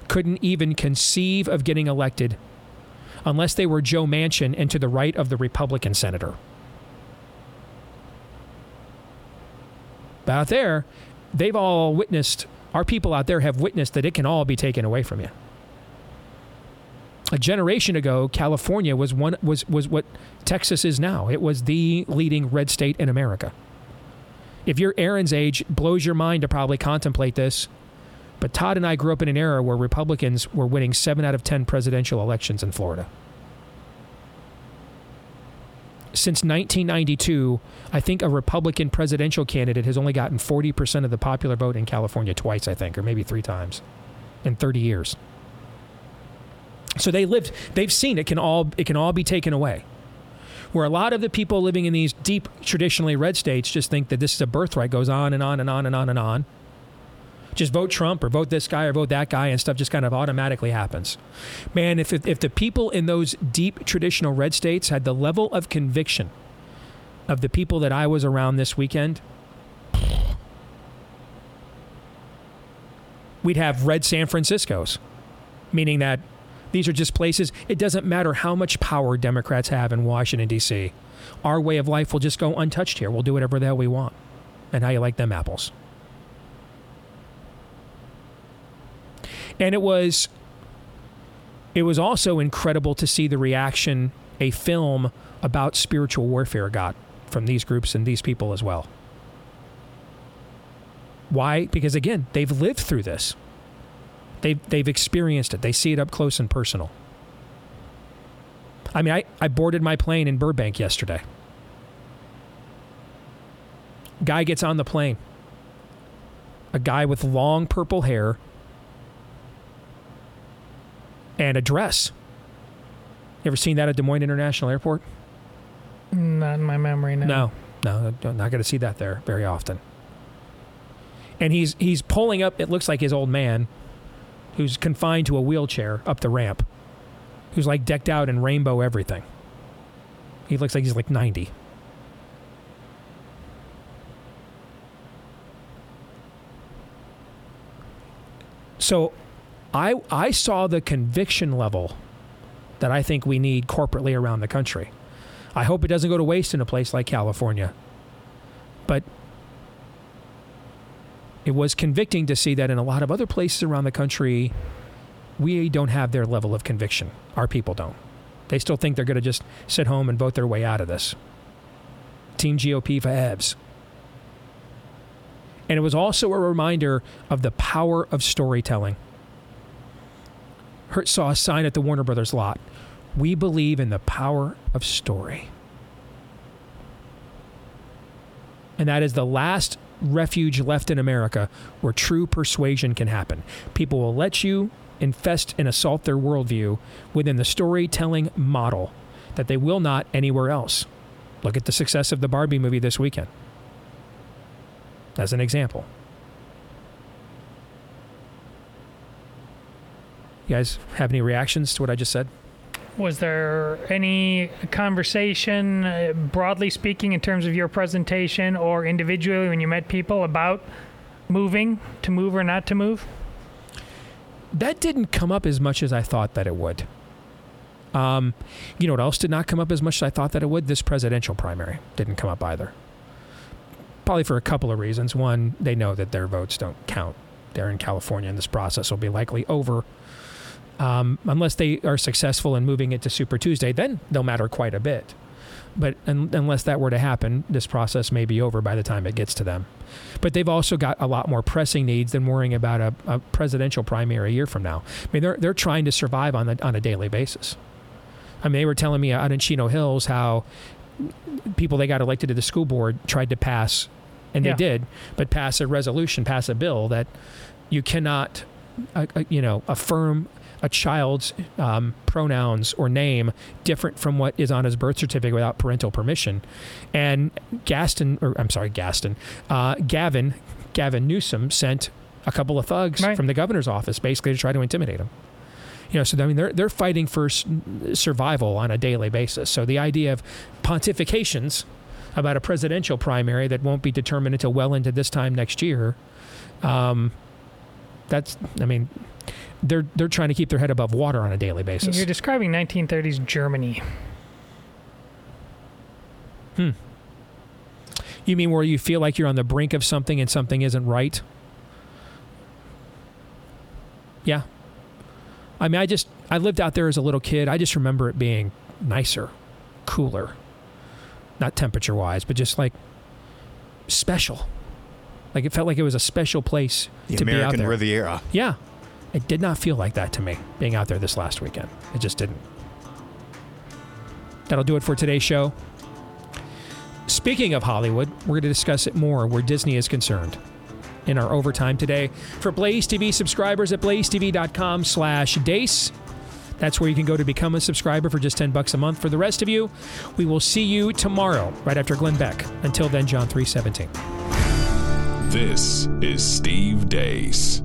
couldn't even conceive of getting elected unless they were Joe Manchin and to the right of the Republican senator. But out there, they've all witnessed, our people out there have witnessed that it can all be taken away from you. A generation ago, California was one was was what Texas is now. It was the leading red state in America. If you're Aaron's age, blows your mind to probably contemplate this. But Todd and I grew up in an era where Republicans were winning seven out of 10 presidential elections in Florida. Since 1992, I think a Republican presidential candidate has only gotten 40% of the popular vote in California twice, I think, or maybe three times in 30 years. So they lived, they've seen it can all, it can all be taken away. Where a lot of the people living in these deep, traditionally red states just think that this is a birthright, goes on and on and on and on and on just vote Trump or vote this guy or vote that guy, and stuff just kind of automatically happens. Man, if, if the people in those deep traditional red states had the level of conviction of the people that I was around this weekend, we'd have red San Franciscos, meaning that these are just places, it doesn't matter how much power Democrats have in Washington, D.C. Our way of life will just go untouched here. We'll do whatever the hell we want. And how you like them apples. And it was it was also incredible to see the reaction a film about spiritual warfare got from these groups and these people as well. Why? Because again, they've lived through this. They've, they've experienced it. They see it up close and personal. I mean, I, I boarded my plane in Burbank yesterday. Guy gets on the plane. A guy with long purple hair and a dress. You ever seen that at Des Moines International Airport? Not in my memory, no. No, no, not going to see that there very often. And he's he's pulling up. It looks like his old man, who's confined to a wheelchair, up the ramp, who's like decked out in rainbow everything. He looks like he's like ninety. So I, I saw the conviction level that I think we need corporately around the country. I hope it doesn't go to waste in a place like California. But it was convicting to see that in a lot of other places around the country, we don't have their level of conviction. Our people don't. They still think they're going to just sit home and vote their way out of this. Team GOP for EVs. And it was also a reminder of the power of storytelling Hurt saw a sign at the Warner Brothers lot. We believe in the power of story. And that is the last refuge left in America where true persuasion can happen. People will let you infest and assault their worldview within the storytelling model that they will not anywhere else. Look at the success of the Barbie movie this weekend. As an example. You guys have any reactions to what I just said? Was there any conversation, uh, broadly speaking, in terms of your presentation or individually when you met people about moving, to move or not to move? That didn't come up as much as I thought that it would. Um, you know what else did not come up as much as I thought that it would? This presidential primary didn't come up either. Probably for a couple of reasons. One, they know that their votes don't count. They're in California, and this process will be likely over um, unless they are successful in moving it to Super Tuesday, then they'll matter quite a bit. But un- unless that were to happen, this process may be over by the time it gets to them. But they've also got a lot more pressing needs than worrying about a, a presidential primary a year from now. I mean, they're, they're trying to survive on, the, on a daily basis. I mean, they were telling me out in Chino Hills how people they got elected to the school board tried to pass, and yeah. they did, but pass a resolution, pass a bill that you cannot a, a, you know, affirm a child's um, pronouns or name different from what is on his birth certificate without parental permission. And Gaston, or I'm sorry, Gaston, uh, Gavin, Gavin Newsom sent a couple of thugs Right. from the governor's office basically to try to intimidate him. You know, so I mean, they're they're fighting for survival on a daily basis. So the idea of pontifications about a presidential primary that won't be determined until well into this time next year, um, that's I mean, they're they're trying to keep their head above water on a daily basis. You're describing 1930s Germany. Hmm. You mean where you feel like you're on the brink of something and something isn't right? Yeah. I mean, I just I lived out there as a little kid. I just remember it being nicer, cooler, not temperature wise, but just like special. Like it felt like it was a special place The to be out there. American there. Riviera. Yeah. It did not feel like that to me being out there this last weekend. It just didn't. That'll do it for today's show. Speaking of Hollywood, we're going to discuss it more where Disney is concerned in our overtime today. For Blaze TV subscribers at blazetv.com slash deace. That's where you can go to become a subscriber for just 10 bucks a month. For the rest of you, we will see you tomorrow, right after Glenn Beck. Until then, John 317. This is Steve Deace.